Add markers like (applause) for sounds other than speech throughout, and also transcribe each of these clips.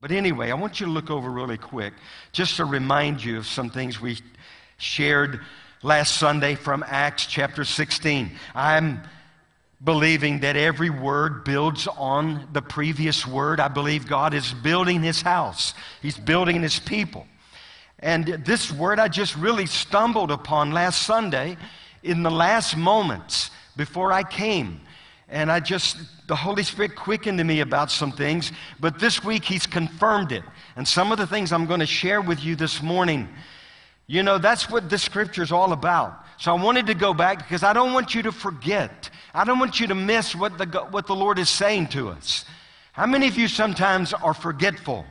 But anyway, I want you to look over really quick just to remind you of some things we shared last Sunday from Acts chapter 16. I'm believing that every word builds on the previous word. I believe God is building his house, he's building his people. And this word I just really stumbled upon last Sunday in the last moments before I came. And I just, the Holy Spirit quickened to me about some things, but this week He's confirmed it. And some of the things I'm going to share with you this morning, you know, that's what this scripture is all about. So I wanted to go back because I don't want you to forget. I don't want you to miss what the, what the Lord is saying to us. How many of you sometimes are forgetful?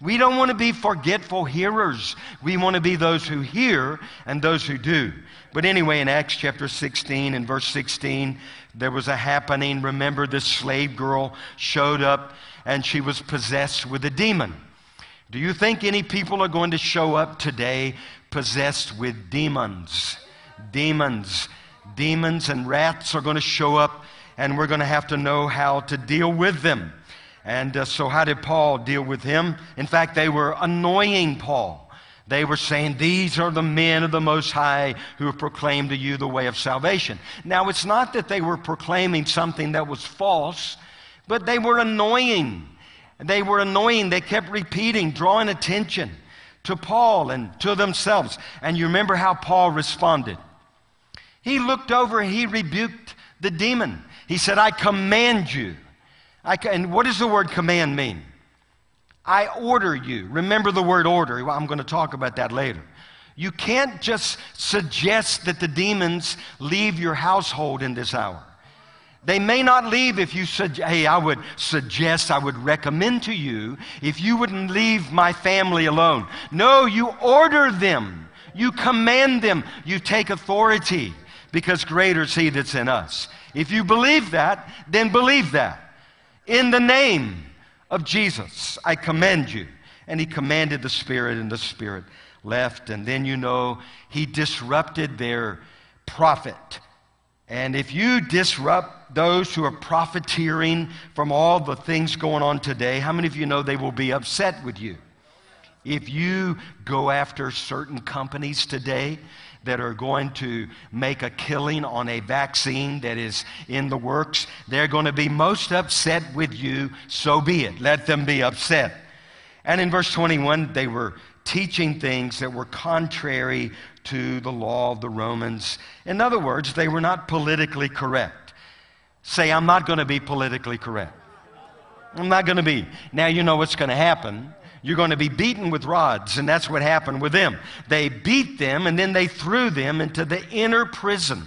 We don't want to be forgetful hearers. We want to be those who hear and those who do. But anyway, in Acts chapter 16 and verse 16, there was a happening. Remember, this slave girl showed up and she was possessed with a demon. Do you think any people are going to show up today possessed with demons? Demons. Demons and rats are going to show up, and we're going to have to know how to deal with them. And uh, so, how did Paul deal with him? In fact, they were annoying Paul. They were saying, These are the men of the Most High who have proclaimed to you the way of salvation. Now, it's not that they were proclaiming something that was false, but they were annoying. They were annoying. They kept repeating, drawing attention to Paul and to themselves. And you remember how Paul responded. He looked over and he rebuked the demon. He said, I command you. I, and what does the word command mean? I order you. Remember the word order. I'm going to talk about that later. You can't just suggest that the demons leave your household in this hour. They may not leave if you said, hey, I would suggest, I would recommend to you if you wouldn't leave my family alone. No, you order them. You command them. You take authority because greater is He that's in us. If you believe that, then believe that. In the name of Jesus, I commend you. And he commanded the Spirit, and the Spirit left. And then you know he disrupted their profit. And if you disrupt those who are profiteering from all the things going on today, how many of you know they will be upset with you? If you go after certain companies today that are going to make a killing on a vaccine that is in the works, they're going to be most upset with you. So be it. Let them be upset. And in verse 21, they were teaching things that were contrary to the law of the Romans. In other words, they were not politically correct. Say, I'm not going to be politically correct. I'm not going to be. Now you know what's going to happen. You're going to be beaten with rods, and that's what happened with them. They beat them, and then they threw them into the inner prison.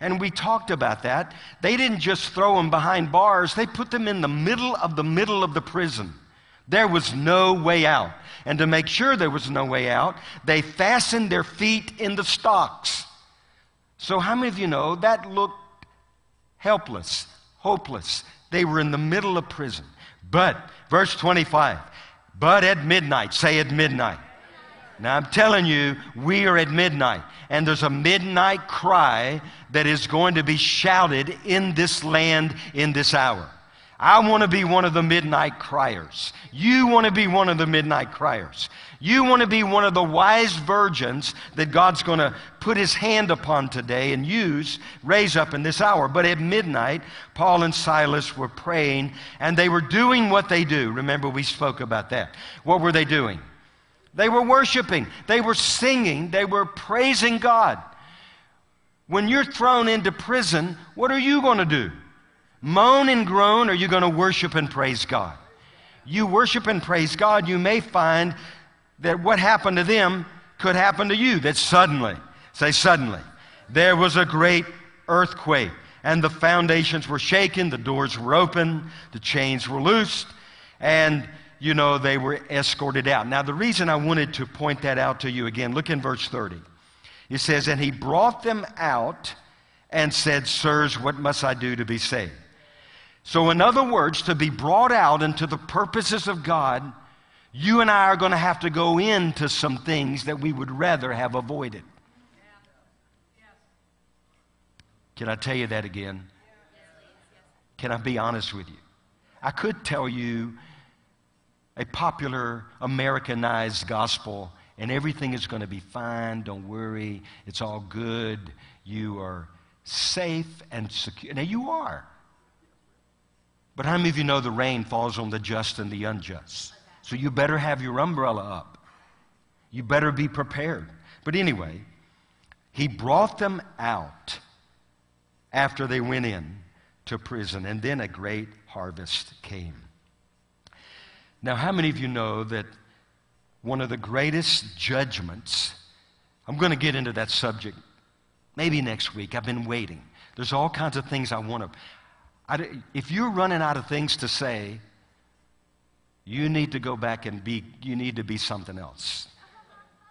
And we talked about that. They didn't just throw them behind bars, they put them in the middle of the middle of the prison. There was no way out. And to make sure there was no way out, they fastened their feet in the stocks. So, how many of you know that looked helpless, hopeless? They were in the middle of prison. But, verse 25, but at midnight, say at midnight. Now I'm telling you, we are at midnight, and there's a midnight cry that is going to be shouted in this land in this hour. I want to be one of the midnight criers. You want to be one of the midnight criers. You want to be one of the wise virgins that God's going to put his hand upon today and use, raise up in this hour. But at midnight, Paul and Silas were praying and they were doing what they do. Remember, we spoke about that. What were they doing? They were worshiping, they were singing, they were praising God. When you're thrown into prison, what are you going to do? Moan and groan, or you're going to worship and praise God. You worship and praise God, you may find that what happened to them could happen to you. That suddenly, say suddenly, there was a great earthquake, and the foundations were shaken, the doors were open, the chains were loosed, and you know, they were escorted out. Now, the reason I wanted to point that out to you again, look in verse 30. It says, And he brought them out and said, Sirs, what must I do to be saved? So, in other words, to be brought out into the purposes of God, you and I are going to have to go into some things that we would rather have avoided. Can I tell you that again? Can I be honest with you? I could tell you a popular Americanized gospel, and everything is going to be fine. Don't worry. It's all good. You are safe and secure. Now, you are. But how many of you know the rain falls on the just and the unjust? So you better have your umbrella up. You better be prepared. But anyway, he brought them out after they went in to prison, and then a great harvest came. Now, how many of you know that one of the greatest judgments, I'm going to get into that subject maybe next week. I've been waiting. There's all kinds of things I want to if you're running out of things to say, you need to go back and be, you need to be something else.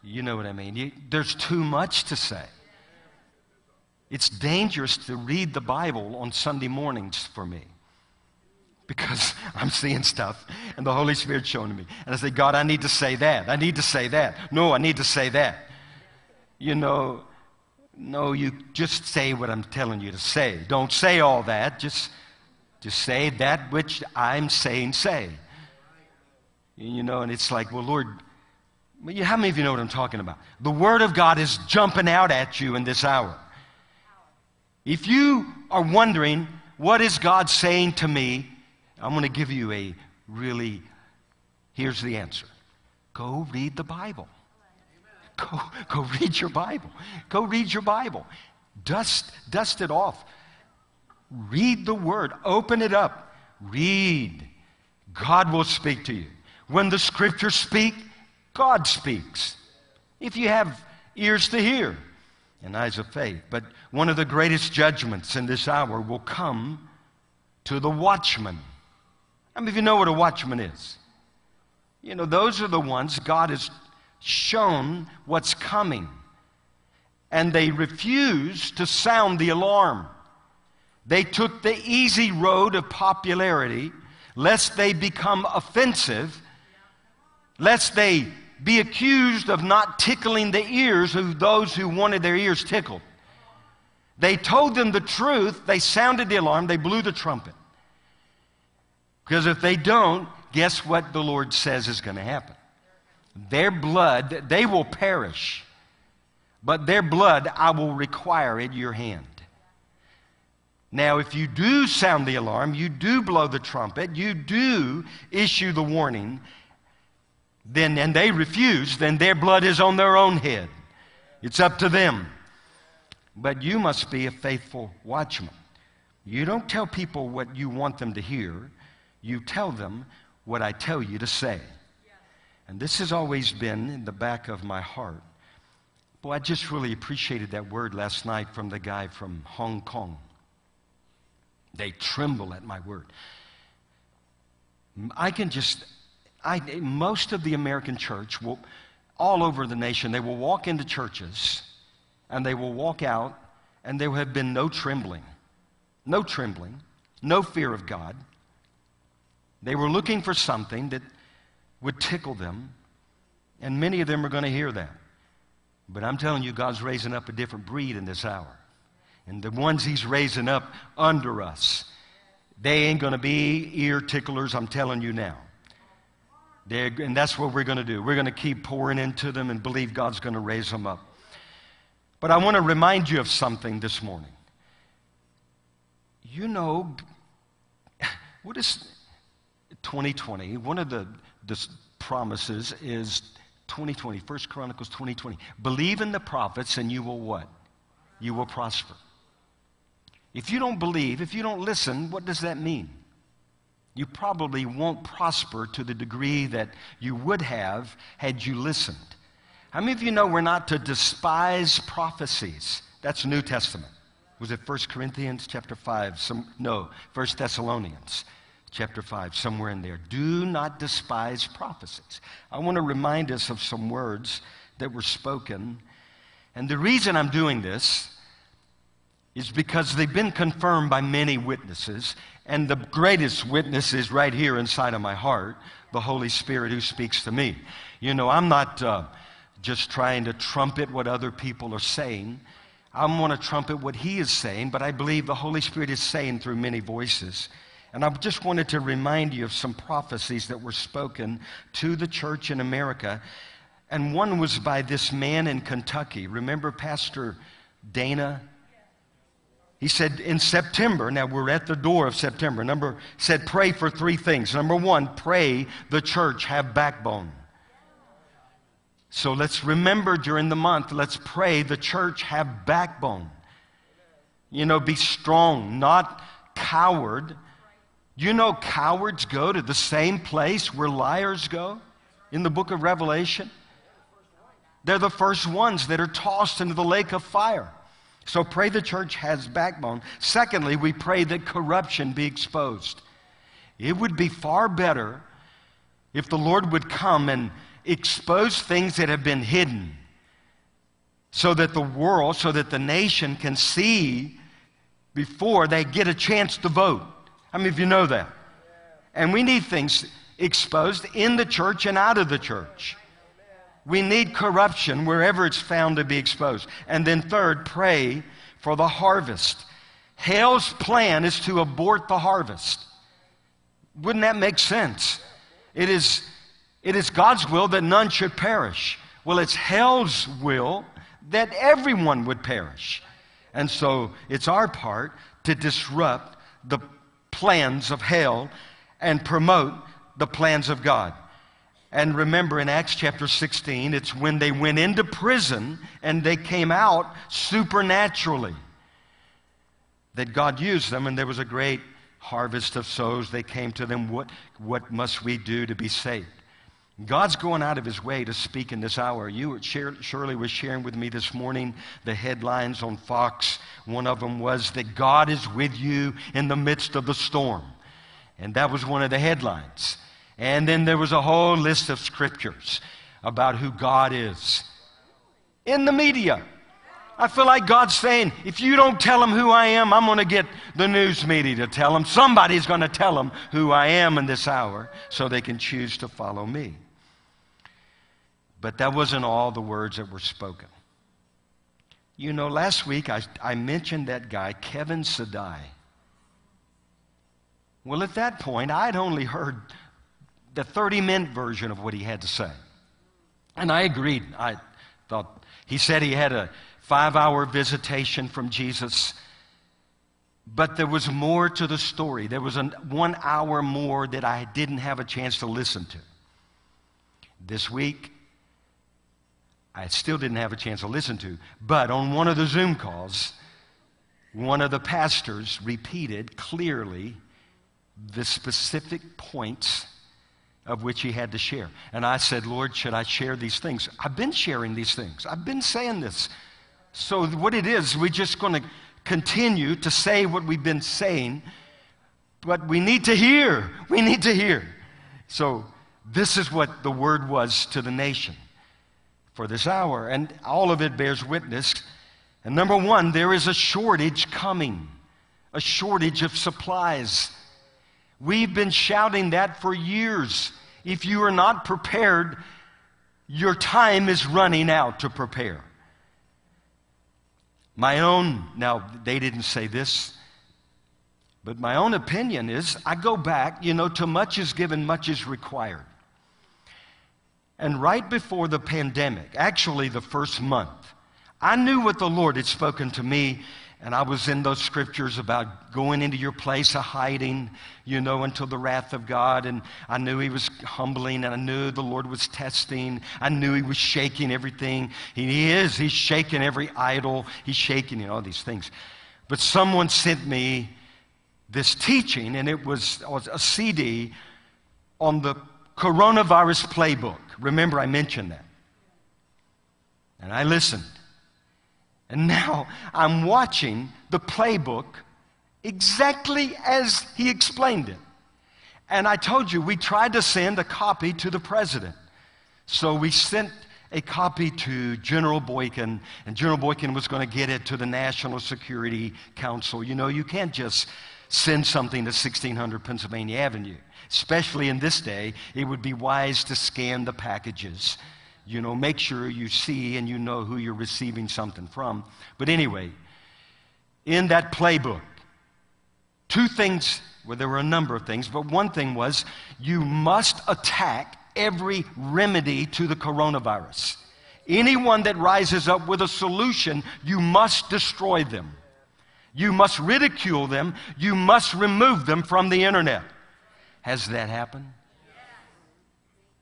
You know what I mean? You, there's too much to say. It's dangerous to read the Bible on Sunday mornings for me because (laughs) I'm seeing stuff and the Holy Spirit's showing me. And I say, God, I need to say that. I need to say that. No, I need to say that. You know, no, you just say what I'm telling you to say. Don't say all that. Just just say that which I'm saying, say. You know, and it's like, well, Lord, how many of you know what I'm talking about? The Word of God is jumping out at you in this hour. If you are wondering, what is God saying to me? I'm going to give you a really, here's the answer go read the Bible. Go, go read your Bible. Go read your Bible. Dust, dust it off. Read the word, open it up, read. God will speak to you. When the scriptures speak, God speaks. If you have ears to hear and eyes of faith. But one of the greatest judgments in this hour will come to the watchman. How many of you know what a watchman is? You know, those are the ones God has shown what's coming. and they refuse to sound the alarm. They took the easy road of popularity, lest they become offensive, lest they be accused of not tickling the ears of those who wanted their ears tickled. They told them the truth, they sounded the alarm, they blew the trumpet. Because if they don't, guess what the Lord says is going to happen? Their blood, they will perish, but their blood I will require at your hand. Now, if you do sound the alarm, you do blow the trumpet, you do issue the warning, then and they refuse, then their blood is on their own head. It's up to them. But you must be a faithful watchman. You don't tell people what you want them to hear, you tell them what I tell you to say. And this has always been in the back of my heart. Boy, I just really appreciated that word last night from the guy from Hong Kong. They tremble at my word. I can just, I, most of the American church will, all over the nation, they will walk into churches and they will walk out and there will have been no trembling, no trembling, no fear of God. They were looking for something that would tickle them, and many of them are going to hear that. But I'm telling you, God's raising up a different breed in this hour. And the ones He's raising up under us, they ain't going to be ear ticklers, I'm telling you now. They're, and that's what we're going to do. We're going to keep pouring into them and believe God's going to raise them up. But I want to remind you of something this morning. You know, (laughs) what is 2020? One of the, the promises is 2020, First Chronicles 2020. Believe in the prophets and you will what? You will prosper. If you don't believe, if you don't listen, what does that mean? You probably won't prosper to the degree that you would have had you listened. How many of you know we're not to despise prophecies? That's New Testament. Was it 1 Corinthians chapter 5? Some, no, 1 Thessalonians chapter 5, somewhere in there. Do not despise prophecies. I want to remind us of some words that were spoken. And the reason I'm doing this is because they've been confirmed by many witnesses, and the greatest witness is right here inside of my heart the Holy Spirit who speaks to me. You know, I'm not uh, just trying to trumpet what other people are saying. I want to trumpet what He is saying, but I believe the Holy Spirit is saying through many voices. And I just wanted to remind you of some prophecies that were spoken to the church in America. And one was by this man in Kentucky. Remember Pastor Dana he said in September, now we're at the door of September, number said pray for three things. Number one, pray the church have backbone. So let's remember during the month, let's pray the church have backbone. You know, be strong, not coward. You know, cowards go to the same place where liars go in the book of Revelation. They're the first ones that are tossed into the lake of fire. So pray the church has backbone. Secondly, we pray that corruption be exposed. It would be far better if the Lord would come and expose things that have been hidden so that the world, so that the nation can see before they get a chance to vote. How many of you know that? And we need things exposed in the church and out of the church. We need corruption wherever it's found to be exposed. And then, third, pray for the harvest. Hell's plan is to abort the harvest. Wouldn't that make sense? It is, it is God's will that none should perish. Well, it's hell's will that everyone would perish. And so it's our part to disrupt the plans of hell and promote the plans of God. And remember in Acts chapter 16, it's when they went into prison and they came out supernaturally that God used them, and there was a great harvest of souls. They came to them, What, what must we do to be saved? God's going out of his way to speak in this hour. You, Shirley was sharing with me this morning the headlines on Fox. One of them was that God is with you in the midst of the storm. And that was one of the headlines. And then there was a whole list of scriptures about who God is in the media. I feel like God's saying, if you don't tell them who I am, I'm going to get the news media to tell them. Somebody's going to tell them who I am in this hour so they can choose to follow me. But that wasn't all the words that were spoken. You know, last week I, I mentioned that guy, Kevin Zadai. Well, at that point, I'd only heard the 30 minute version of what he had to say. And I agreed. I thought he said he had a five hour visitation from Jesus, but there was more to the story. There was an, one hour more that I didn't have a chance to listen to. This week, I still didn't have a chance to listen to, but on one of the Zoom calls, one of the pastors repeated clearly the specific points of which he had to share. And I said, Lord, should I share these things? I've been sharing these things, I've been saying this. So, what it is, we're just going to continue to say what we've been saying, but we need to hear. We need to hear. So, this is what the word was to the nation for this hour. And all of it bears witness. And number one, there is a shortage coming, a shortage of supplies. We've been shouting that for years. If you are not prepared, your time is running out to prepare. My own, now they didn't say this, but my own opinion is I go back, you know, to much is given, much is required. And right before the pandemic, actually the first month, I knew what the Lord had spoken to me and I was in those scriptures about going into your place of hiding, you know, until the wrath of God. And I knew He was humbling, and I knew the Lord was testing. I knew He was shaking everything. He is. He's shaking every idol. He's shaking, you know, all these things. But someone sent me this teaching, and it was a CD on the coronavirus playbook. Remember, I mentioned that. And I listened. And now I'm watching the playbook exactly as he explained it. And I told you, we tried to send a copy to the president. So we sent a copy to General Boykin, and General Boykin was going to get it to the National Security Council. You know, you can't just send something to 1600 Pennsylvania Avenue. Especially in this day, it would be wise to scan the packages you know, make sure you see and you know who you're receiving something from. But anyway, in that playbook, two things, well, there were a number of things, but one thing was you must attack every remedy to the coronavirus. Anyone that rises up with a solution, you must destroy them. You must ridicule them. You must remove them from the internet. Has that happened?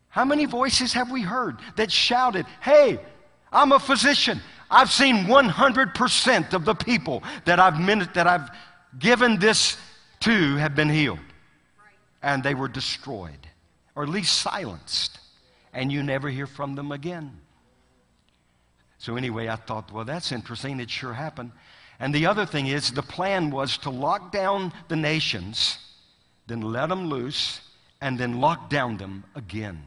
How many voices have we heard that shouted, Hey, I'm a physician. I've seen 100% of the people that I've, that I've given this to have been healed. And they were destroyed, or at least silenced. And you never hear from them again. So, anyway, I thought, well, that's interesting. It sure happened. And the other thing is, the plan was to lock down the nations, then let them loose, and then lock down them again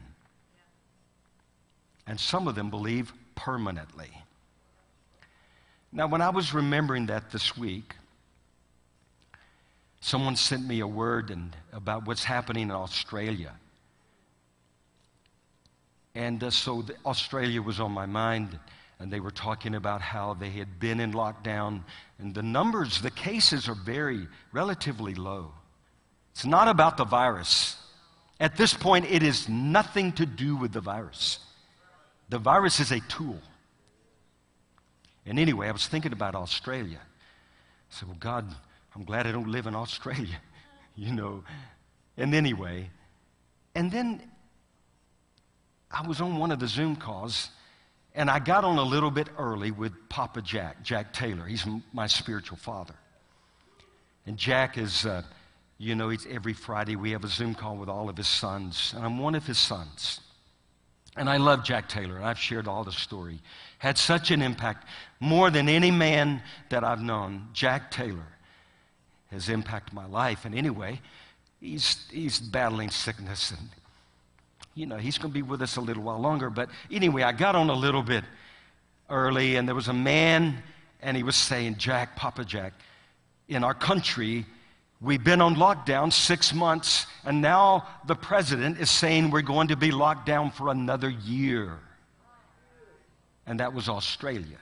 and some of them believe permanently. Now, when I was remembering that this week, someone sent me a word and, about what's happening in Australia. And uh, so Australia was on my mind, and they were talking about how they had been in lockdown, and the numbers, the cases are very relatively low. It's not about the virus. At this point, it is nothing to do with the virus. The virus is a tool. And anyway, I was thinking about Australia. I said, Well, God, I'm glad I don't live in Australia, (laughs) you know. And anyway, and then I was on one of the Zoom calls, and I got on a little bit early with Papa Jack, Jack Taylor. He's my spiritual father. And Jack is, uh, you know, every Friday we have a Zoom call with all of his sons, and I'm one of his sons. And I love Jack Taylor. I've shared all the story. Had such an impact, more than any man that I've known. Jack Taylor has impacted my life. And anyway, he's, he's battling sickness. And, you know, he's going to be with us a little while longer. But anyway, I got on a little bit early, and there was a man and he was saying, Jack, Papa Jack, in our country, we've been on lockdown six months, and now the president is saying we're going to be locked down for another year. And that was Australia.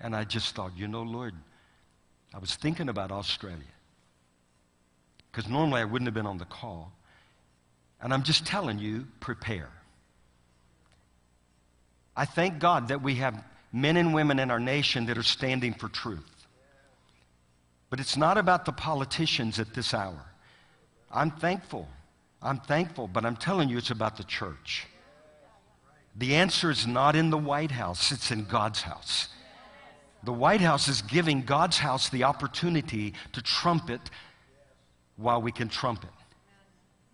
And I just thought, you know, Lord, I was thinking about Australia. Because normally I wouldn't have been on the call. And I'm just telling you, prepare. I thank God that we have men and women in our nation that are standing for truth. But it's not about the politicians at this hour. I'm thankful. I'm thankful, but I'm telling you, it's about the church. The answer is not in the White House, it's in God's house. The White House is giving God's house the opportunity to trumpet while we can trumpet.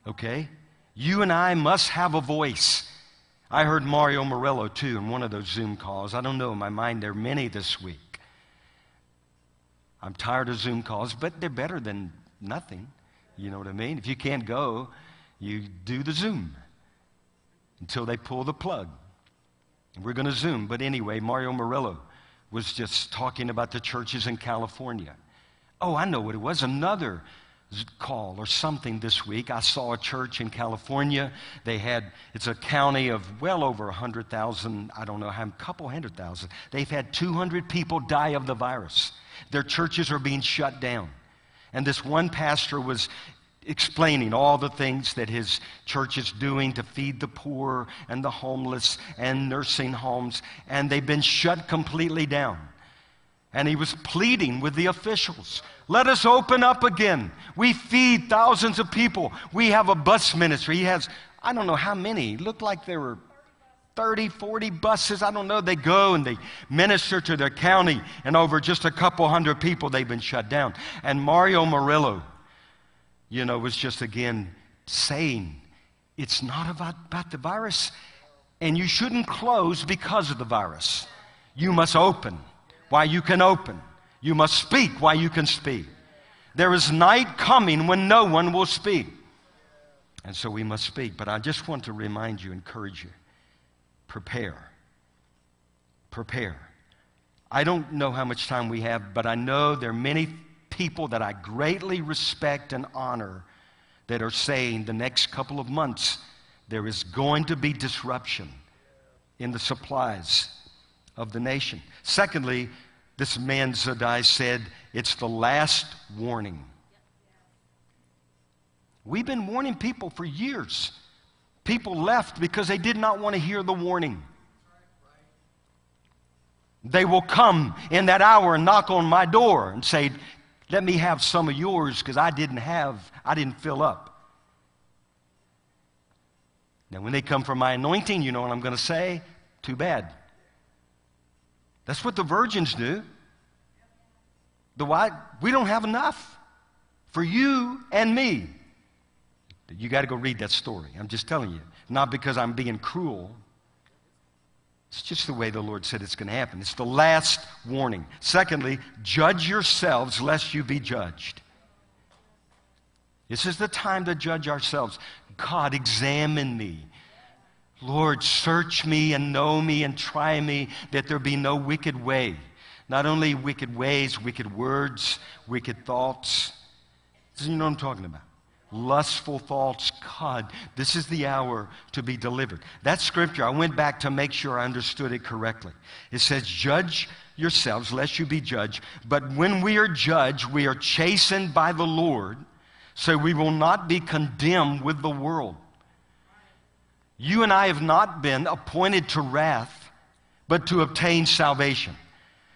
Okay? You and I must have a voice. I heard Mario Murillo too in one of those Zoom calls. I don't know, in my mind, there are many this week. I'm tired of Zoom calls, but they're better than nothing. You know what I mean? If you can't go, you do the Zoom until they pull the plug. And we're going to Zoom. But anyway, Mario Murillo was just talking about the churches in California. Oh, I know what it was. Another call or something this week. I saw a church in California. They had, it's a county of well over 100,000, I don't know how, a couple hundred thousand. They've had 200 people die of the virus. Their churches are being shut down. And this one pastor was explaining all the things that his church is doing to feed the poor and the homeless and nursing homes, and they've been shut completely down. And he was pleading with the officials let us open up again. We feed thousands of people. We have a bus ministry. He has, I don't know how many, looked like there were 30, 40 buses. I don't know. They go and they minister to their county, and over just a couple hundred people, they've been shut down. And Mario Murillo, you know, was just again saying, it's not about, about the virus, and you shouldn't close because of the virus. You must open while you can open. You must speak while you can speak. There is night coming when no one will speak. And so we must speak. But I just want to remind you, encourage you prepare. Prepare. I don't know how much time we have, but I know there are many people that I greatly respect and honor that are saying the next couple of months there is going to be disruption in the supplies of the nation. Secondly, this man Zadai said, It's the last warning. We've been warning people for years. People left because they did not want to hear the warning. They will come in that hour and knock on my door and say, Let me have some of yours because I didn't have, I didn't fill up. Now, when they come for my anointing, you know what I'm going to say? Too bad. That's what the virgins do. The white, we don't have enough for you and me. You got to go read that story. I'm just telling you. Not because I'm being cruel. It's just the way the Lord said it's going to happen. It's the last warning. Secondly, judge yourselves lest you be judged. This is the time to judge ourselves. God, examine me. Lord, search me and know me and try me that there be no wicked way. Not only wicked ways, wicked words, wicked thoughts. You know what I'm talking about. Lustful thoughts. God, this is the hour to be delivered. That scripture, I went back to make sure I understood it correctly. It says, Judge yourselves, lest you be judged. But when we are judged, we are chastened by the Lord, so we will not be condemned with the world. You and I have not been appointed to wrath, but to obtain salvation.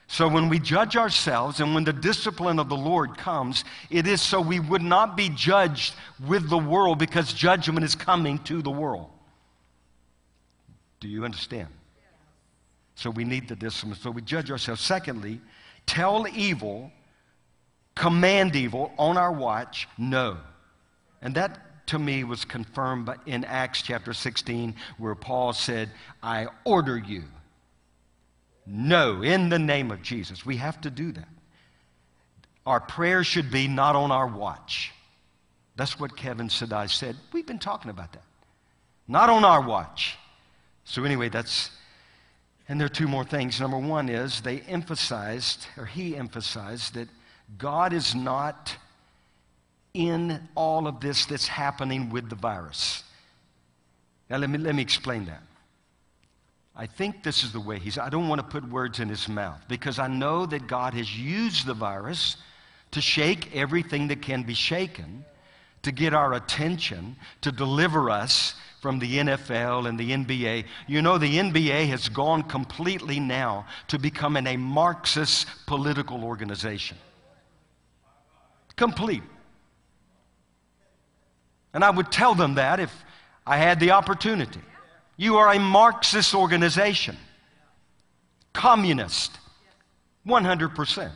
So when we judge ourselves and when the discipline of the Lord comes, it is so we would not be judged with the world because judgment is coming to the world. Do you understand? So we need the discipline. So we judge ourselves. Secondly, tell evil, command evil on our watch, no. And that to me was confirmed in Acts chapter 16, where Paul said, I order you. No, in the name of Jesus. We have to do that. Our prayer should be not on our watch. That's what Kevin Zadai said. We've been talking about that. Not on our watch. So, anyway, that's And there are two more things. Number one is they emphasized, or he emphasized, that God is not in all of this that's happening with the virus. Now, let me, let me explain that. I think this is the way he's, I don't want to put words in his mouth because I know that God has used the virus to shake everything that can be shaken, to get our attention, to deliver us from the NFL and the NBA. You know, the NBA has gone completely now to becoming a Marxist political organization. Complete. And I would tell them that if I had the opportunity. You are a Marxist organization, communist, 100%.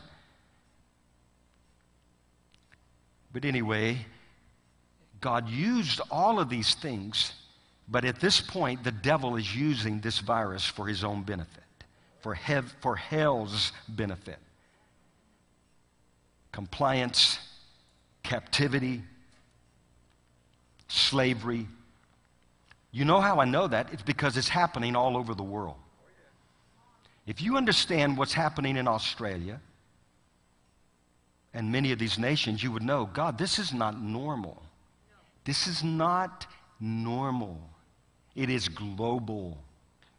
But anyway, God used all of these things, but at this point, the devil is using this virus for his own benefit, for, hev- for hell's benefit. Compliance, captivity, slavery. You know how I know that? It's because it's happening all over the world. If you understand what's happening in Australia, and many of these nations, you would know God, this is not normal. This is not normal. It is global.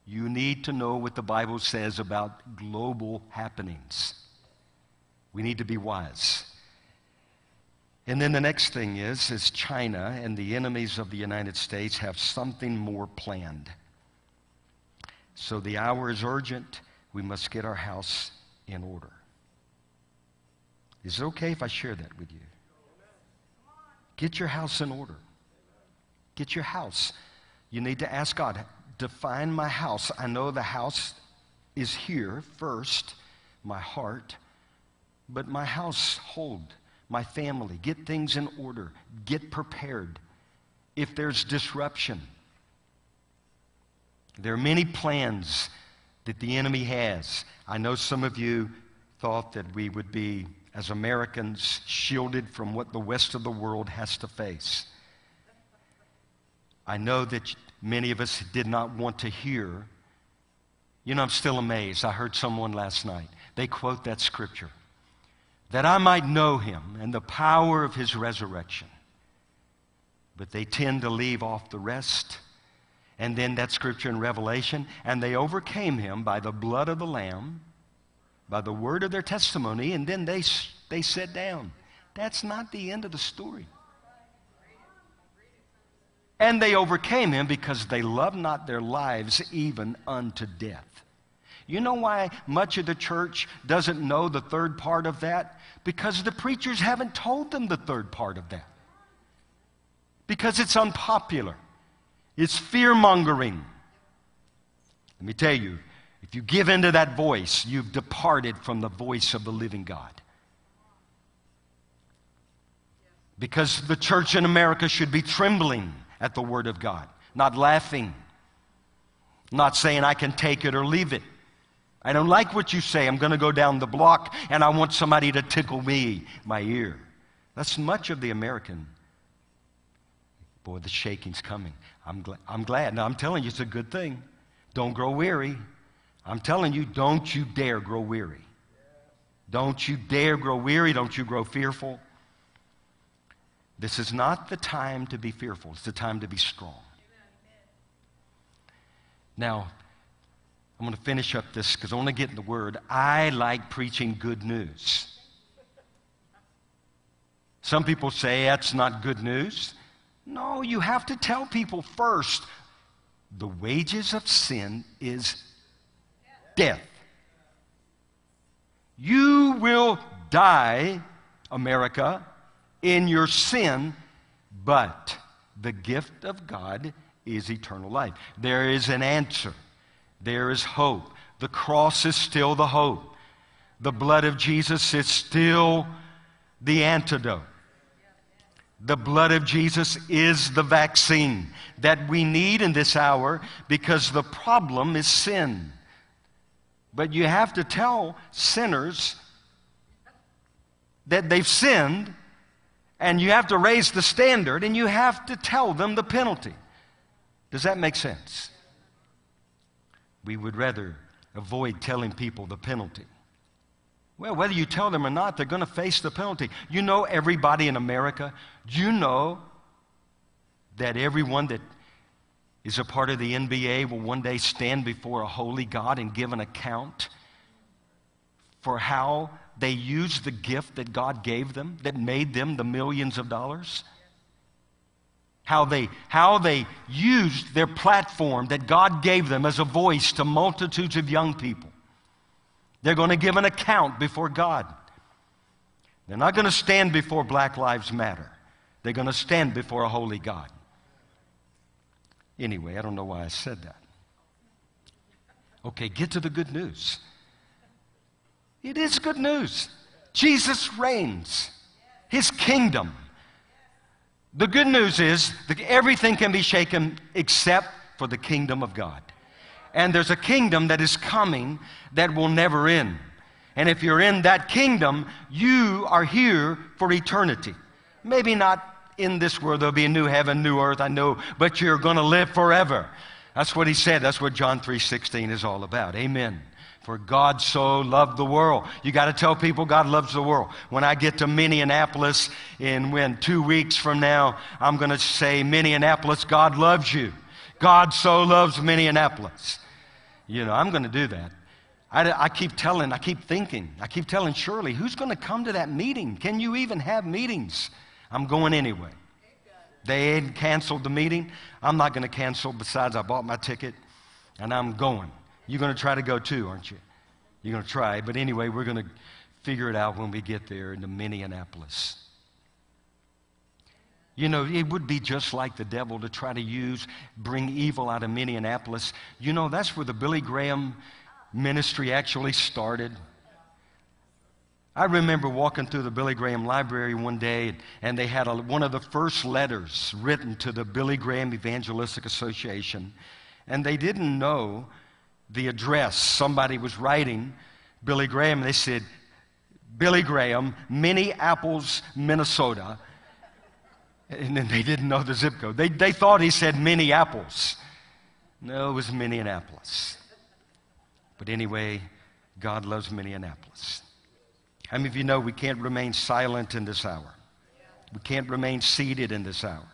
You need to know what the Bible says about global happenings. We need to be wise. And then the next thing is, is China and the enemies of the United States have something more planned. So the hour is urgent. We must get our house in order. Is it okay if I share that with you? Get your house in order. Get your house. You need to ask God, define my house. I know the house is here first, my heart, but my household, my family. Get things in order. Get prepared. If there's disruption, there are many plans that the enemy has. I know some of you thought that we would be as Americans, shielded from what the rest of the world has to face. I know that many of us did not want to hear. You know, I'm still amazed. I heard someone last night. They quote that scripture that I might know him and the power of his resurrection. But they tend to leave off the rest. And then that scripture in Revelation, and they overcame him by the blood of the Lamb by the word of their testimony, and then they, they sat down. That's not the end of the story. And they overcame him because they loved not their lives even unto death. You know why much of the church doesn't know the third part of that? Because the preachers haven't told them the third part of that. Because it's unpopular, it's fear mongering. Let me tell you, if you give into that voice, you've departed from the voice of the living God. Because the church in America should be trembling at the word of God, not laughing, not saying, I can take it or leave it. I don't like what you say. I'm going to go down the block and I want somebody to tickle me, my ear. That's much of the American. Boy, the shaking's coming. I'm, gl- I'm glad. Now, I'm telling you, it's a good thing. Don't grow weary. I'm telling you, don't you dare grow weary. Don't you dare grow weary. Don't you grow fearful. This is not the time to be fearful, it's the time to be strong. Now, I'm going to finish up this because I want to get in the word. I like preaching good news. Some people say that's not good news. No, you have to tell people first the wages of sin is death. You will die, America, in your sin, but the gift of God is eternal life. There is an answer, there is hope. The cross is still the hope, the blood of Jesus is still the antidote. The blood of Jesus is the vaccine that we need in this hour because the problem is sin. But you have to tell sinners that they've sinned, and you have to raise the standard, and you have to tell them the penalty. Does that make sense? We would rather avoid telling people the penalty. Well, whether you tell them or not, they're going to face the penalty. You know, everybody in America, you know that everyone that is a part of the NBA will one day stand before a holy God and give an account for how they used the gift that God gave them that made them the millions of dollars? How they, how they used their platform that God gave them as a voice to multitudes of young people. They're going to give an account before God. They're not going to stand before Black Lives Matter. They're going to stand before a holy God. Anyway, I don't know why I said that. Okay, get to the good news. It is good news. Jesus reigns, his kingdom. The good news is that everything can be shaken except for the kingdom of God. And there's a kingdom that is coming that will never end. And if you're in that kingdom, you are here for eternity. Maybe not in this world, there'll be a new heaven, new earth, I know, but you're going to live forever. That's what he said. That's what John 3:16 is all about. Amen. For God so loved the world. You got to tell people God loves the world. When I get to Minneapolis in when 2 weeks from now, I'm going to say Minneapolis, God loves you. God so loves Minneapolis. You know, I'm going to do that. I, I, keep telling, I keep thinking, I keep telling Shirley, who's going to come to that meeting? Can you even have meetings? I'm going anyway. They had canceled the meeting. I'm not going to cancel. Besides, I bought my ticket and I'm going. You're going to try to go too, aren't you? You're going to try. But anyway, we're going to figure it out when we get there into Minneapolis. You know, it would be just like the devil to try to use, bring evil out of Minneapolis. You know, that's where the Billy Graham ministry actually started. I remember walking through the Billy Graham library one day, and they had a, one of the first letters written to the Billy Graham Evangelistic Association, and they didn't know the address. Somebody was writing Billy Graham, they said, Billy Graham, Minneapolis, Minnesota. And then they didn't know the zip code. They, they thought he said Minneapolis. No, it was Minneapolis. But anyway, God loves Minneapolis. How many of you know we can't remain silent in this hour? We can't remain seated in this hour.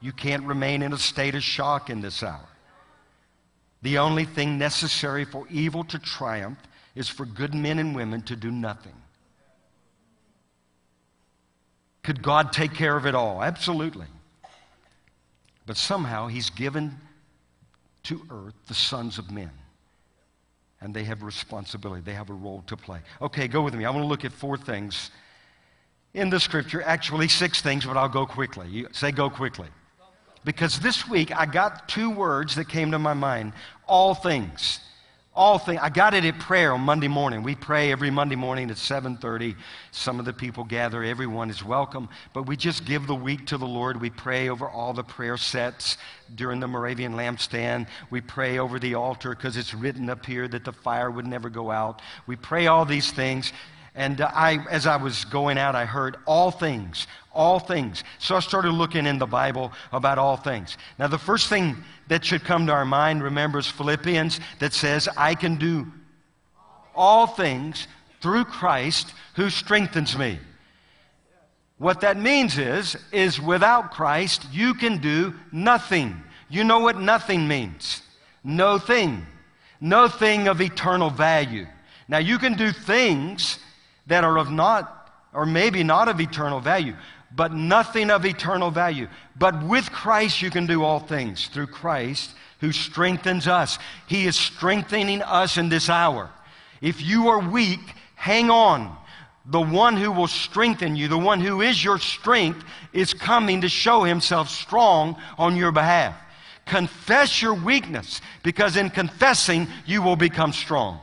You can't remain in a state of shock in this hour. The only thing necessary for evil to triumph is for good men and women to do nothing. Could God take care of it all? Absolutely. But somehow He's given to earth the sons of men. And they have responsibility, they have a role to play. Okay, go with me. I want to look at four things in the scripture. Actually, six things, but I'll go quickly. You say, go quickly because this week I got two words that came to my mind all things. All things. I got it at prayer on Monday morning. We pray every Monday morning at 7:30. Some of the people gather. Everyone is welcome. But we just give the week to the Lord. We pray over all the prayer sets during the Moravian lampstand. We pray over the altar because it's written up here that the fire would never go out. We pray all these things. And I, as I was going out, I heard all things, all things. So I started looking in the Bible about all things. Now, the first thing that should come to our mind, remember, is Philippians that says, I can do all things through Christ who strengthens me. What that means is, is without Christ, you can do nothing. You know what nothing means? No thing. No thing of eternal value. Now, you can do things that are of not, or maybe not of eternal value, but nothing of eternal value. But with Christ, you can do all things through Christ who strengthens us. He is strengthening us in this hour. If you are weak, hang on. The one who will strengthen you, the one who is your strength, is coming to show himself strong on your behalf. Confess your weakness because in confessing, you will become strong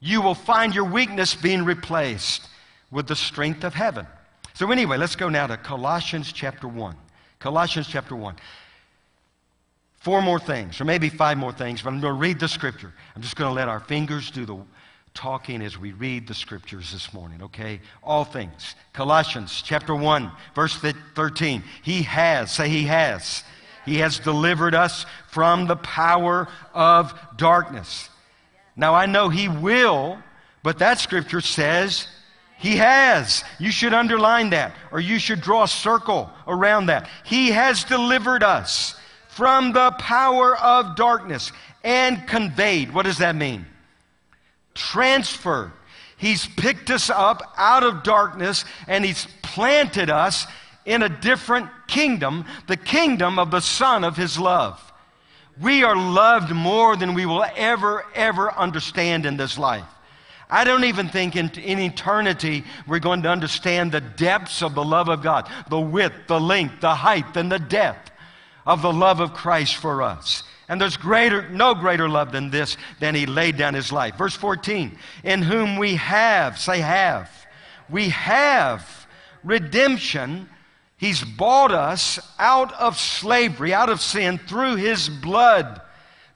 you will find your weakness being replaced with the strength of heaven. So, anyway, let's go now to Colossians chapter 1. Colossians chapter 1. Four more things, or maybe five more things, but I'm going to read the scripture. I'm just going to let our fingers do the talking as we read the scriptures this morning, okay? All things. Colossians chapter 1, verse 13. He has, say, He has. He has delivered us from the power of darkness Now I know He will, but that scripture says He has. You should underline that, or you should draw a circle around that. He has delivered us from the power of darkness and conveyed. What does that mean? Transferred. He's picked us up out of darkness and He's planted us in a different kingdom, the kingdom of the Son of His love. We are loved more than we will ever, ever understand in this life. I don't even think in, in, eternity we're going to understand the depths of the love of God, the width, the length, the height, and the depth of the love of Christ for us. And there's greater, no greater love than this, than he laid down his life. Verse 14, in whom we have, say have, we have redemption He's bought us out of slavery, out of sin, through His blood,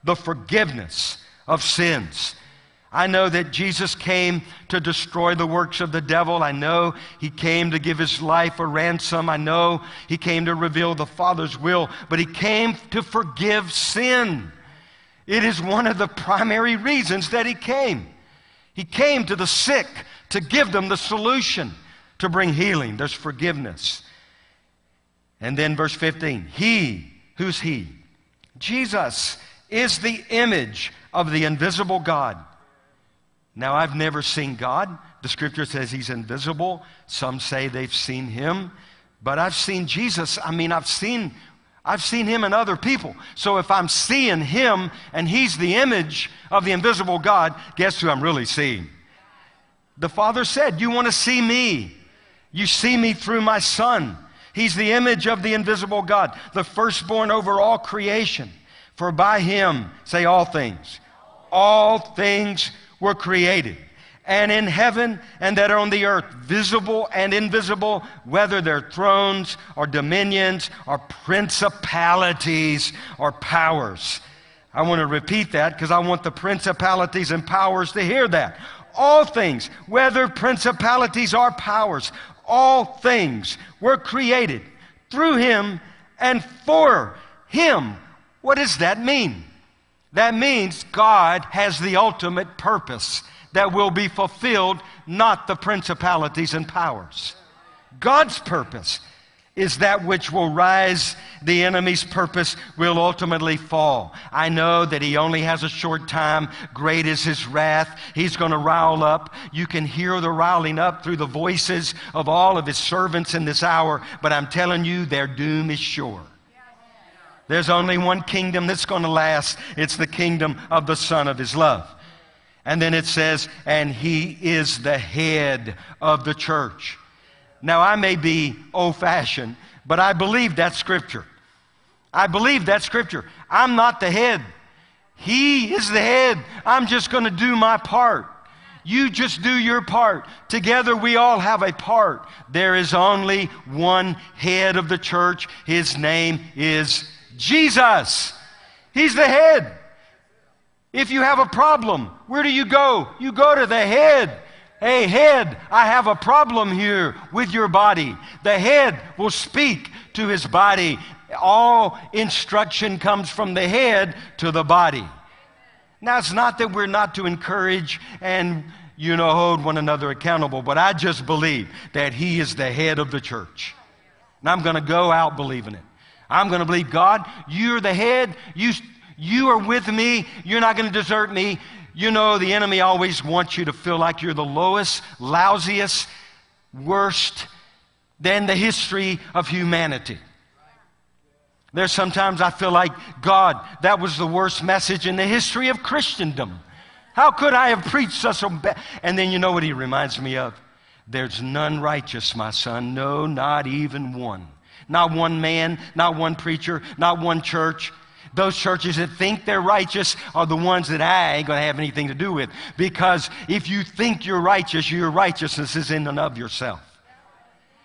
the forgiveness of sins. I know that Jesus came to destroy the works of the devil. I know he came to give his life a ransom. I know he came to reveal the Father's will, but he came to forgive sin. It is one of the primary reasons that he came. He came to the sick to give them the solution to bring healing. There's forgiveness. And then verse 15 He, who's He? Jesus is the image of the invisible God. Now, I've never seen God. The scripture says He's invisible. Some say they've seen Him. But I've seen Jesus. I mean, I've seen. I've seen him in other people. So if I'm seeing him and he's the image of the invisible God, guess who I'm really seeing? The Father said, You want to see me? You see me through my Son. He's the image of the invisible God, the firstborn over all creation. For by him, say all things, all things were created. And in heaven and that are on the earth, visible and invisible, whether they're thrones or dominions or principalities or powers. I want to repeat that because I want the principalities and powers to hear that. All things, whether principalities or powers, all things were created through him and for him. What does that mean? That means God has the ultimate purpose that will be fulfilled, not the principalities and powers. God's purpose is that which will rise. The enemy's purpose will ultimately fall. I know that he only has a short time. Great is his wrath. He's going to rile up. You can hear the riling up through the voices of all of his servants in this hour, but I'm telling you, their doom is sure. There's only one kingdom that's going to last. It's the kingdom of the Son of his love. And then it says, and he is the head of the church. Now, I may be old fashioned, but I believe that scripture. I believe that scripture. I'm not the head, He is the head. I'm just going to do my part. You just do your part. Together we all have a part. There is only one head of the church. His name is Jesus. He's the head. If you have a problem, where do you go? You go to the head. Hey, head, I have a problem here with your body. The head will speak to his body. All instruction comes from the head to the body. Now, it's not that we're not to encourage and, you know, hold one another accountable, but I just believe that he is the head of the church. And I'm going to go out believing it. I'm going to believe, God, you're the head. You, you are with me. You're not going to desert me. You know, the enemy always wants you to feel like you're the lowest, lousiest, worst than the history of humanity. There's sometimes I feel like, God, that was the worst message in the history of Christendom. How could I have preached such a bad? And then you know what he reminds me of? There's none righteous, my son. No, not even one. Not one man, not one preacher, not one church. Those churches that think they're righteous are the ones that I ain't going to have anything to do with. Because if you think you're righteous, your righteousness is in and of yourself.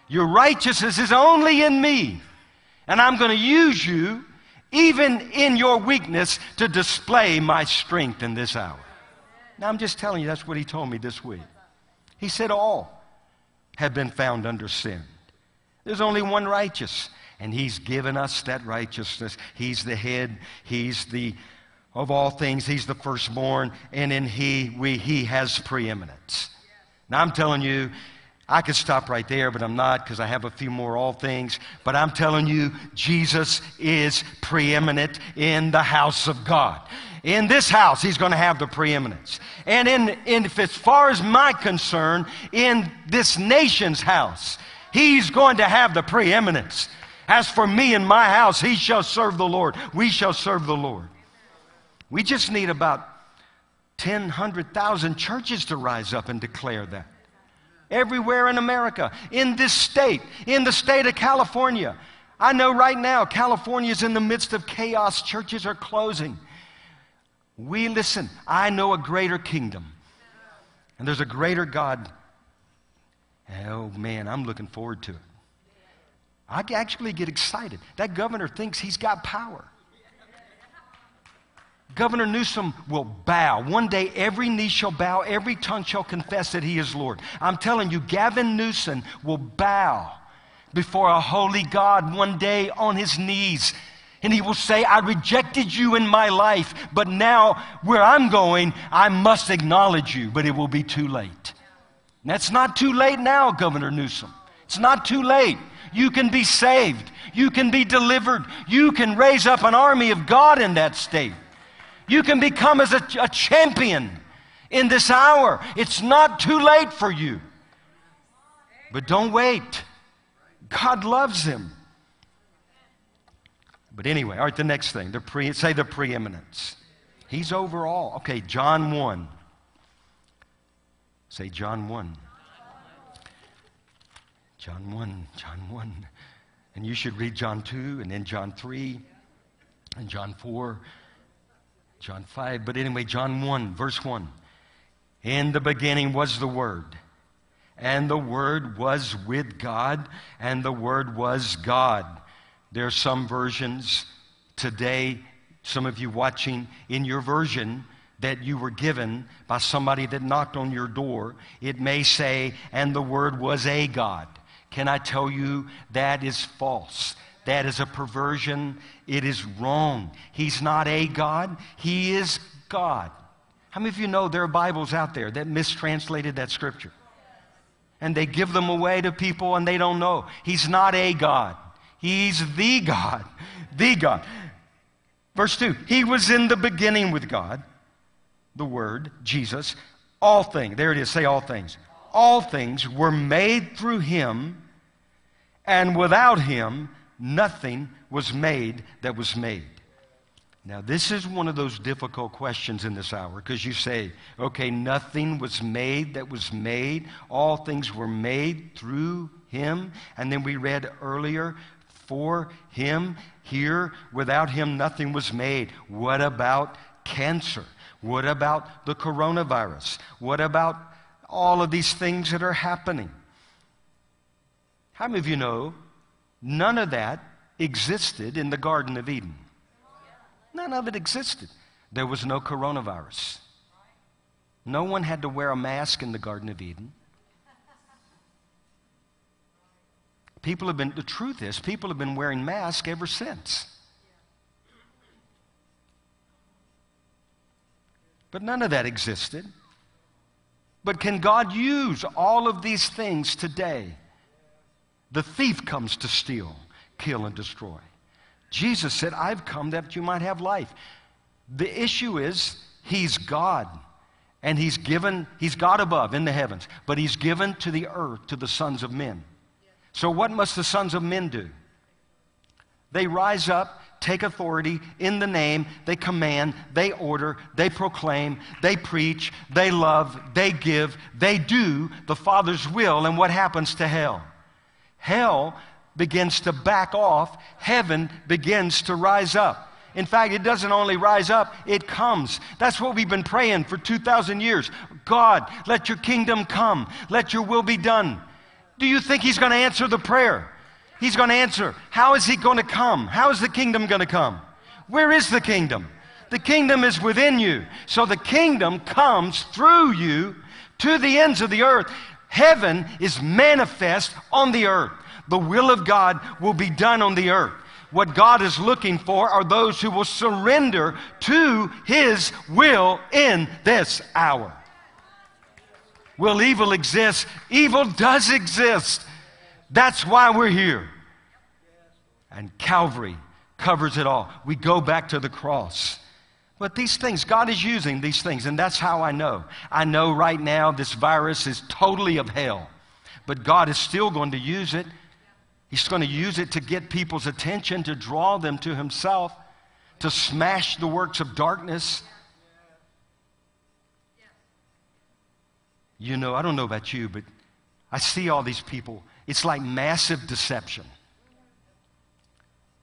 Your righteousness is only in me. And I'm going to use you, even in your weakness, to display my strength in this hour. Now, I'm just telling you, that's what he told me this week. He said, All have been found under sin. There's only one righteous and He's given us that righteousness. He's the head, He's the of all things. He's the firstborn, and in he, we, he has preeminence. Now, I'm telling you, I could stop right there, but I'm not because I have a few more all things. But I'm telling you, Jesus is preeminent in the house of God. In this house, he's going to have the preeminence. And in, in, as far as my concern, in this nation's house, he's going to have the preeminence. As for me and my house, he shall serve the Lord. We shall serve the Lord. We just need about 10, 100,000 churches to rise up and declare that. Everywhere in America, in this state, in the state of California. I know right now California is in the midst of chaos. Churches are closing. We listen, I know a greater kingdom. And there's a greater God. Oh man, I'm looking forward to it. I actually get excited. That governor thinks he's got power. Governor Newsom will bow. One day, every knee shall bow, every tongue shall confess that he is Lord. I'm telling you, Gavin Newsom will bow before a holy God one day on his knees. And he will say, I rejected you in my life, but now where I'm going, I must acknowledge you, but it will be too late. And that's not too late now, Governor Newsom. It's not too late. You can be saved. You can be delivered. You can raise up an army of God in that state. You can become as a, a champion in this hour. It's not too late for you. But don't wait. God loves him. But anyway, all right, the next thing, the pre, say the preeminence. He's over all. Okay, John 1. Say John 1. John 1, John 1. And you should read John 2 and then John 3 and John 4 John 5. But anyway, John 1, verse 1. In the beginning was the Word, and the Word was with God, and the Word was God. There are some versions today, some of you watching in your version that you were given by somebody that knocked on your door. It may say, and the Word was a God. Can I tell you that is false? That is a perversion. It is wrong. He's not a God, He is God. How many of you know there are Bibles out there that mistranslated that scripture? And they give them away to people and they don't know. He's not a God, He's the God. The God. Verse 2 He was in the beginning with God, the Word, Jesus. All things, there it is, say all things. All things were made through Him, and without Him, nothing was made that was made. Now, this is one of those difficult questions in this hour because you say, okay, nothing was made that was made. All things were made through him. And then we read earlier, for him, here, without him, nothing was made. What about cancer? What about the coronavirus? What about all of these things that are happening? How many of you know None of that existed in the Garden of Eden. None of it existed. There was no coronavirus. No one had to wear a mask in the Garden of Eden. People have been, the truth is, people have been wearing masks ever since. But none of that existed. But can God use all of these things today? The thief comes to steal, kill, and destroy. Jesus said, I've come that you might have life. The issue is, He's God. And He's given, He's God above in the heavens, but He's given to the earth, to the sons of men. So, what must the sons of men do? They rise up, take authority in the name, they command, they order, they proclaim, they preach, they love, they give, they do the Father's will, and what happens to hell? Hell begins to back off, heaven begins to rise up. In fact, it doesn't only rise up, it comes. That's what we've been praying for 2,000 years. God, let your kingdom come, let your will be done. Do you think He's going to answer the prayer? He's going to answer. How is He going to come? How is the kingdom going to come? Where is the kingdom? The kingdom is within you. So the kingdom comes through you to the ends of the earth. Heaven is manifest on the earth. The will of God will be done on the earth. What God is looking for are those who will surrender to His will in this hour. Will evil exist? Evil does exist. That's why we're here. And Calvary covers it all. We go back to the cross. But these things, God is using these things, and that's how I know. I know right now this virus is totally of hell, but God is still going to use it. He's going to use it to get people's attention, to draw them to Himself, to smash the works of darkness. You know, I don't know about you, but I see all these people. It's like massive deception.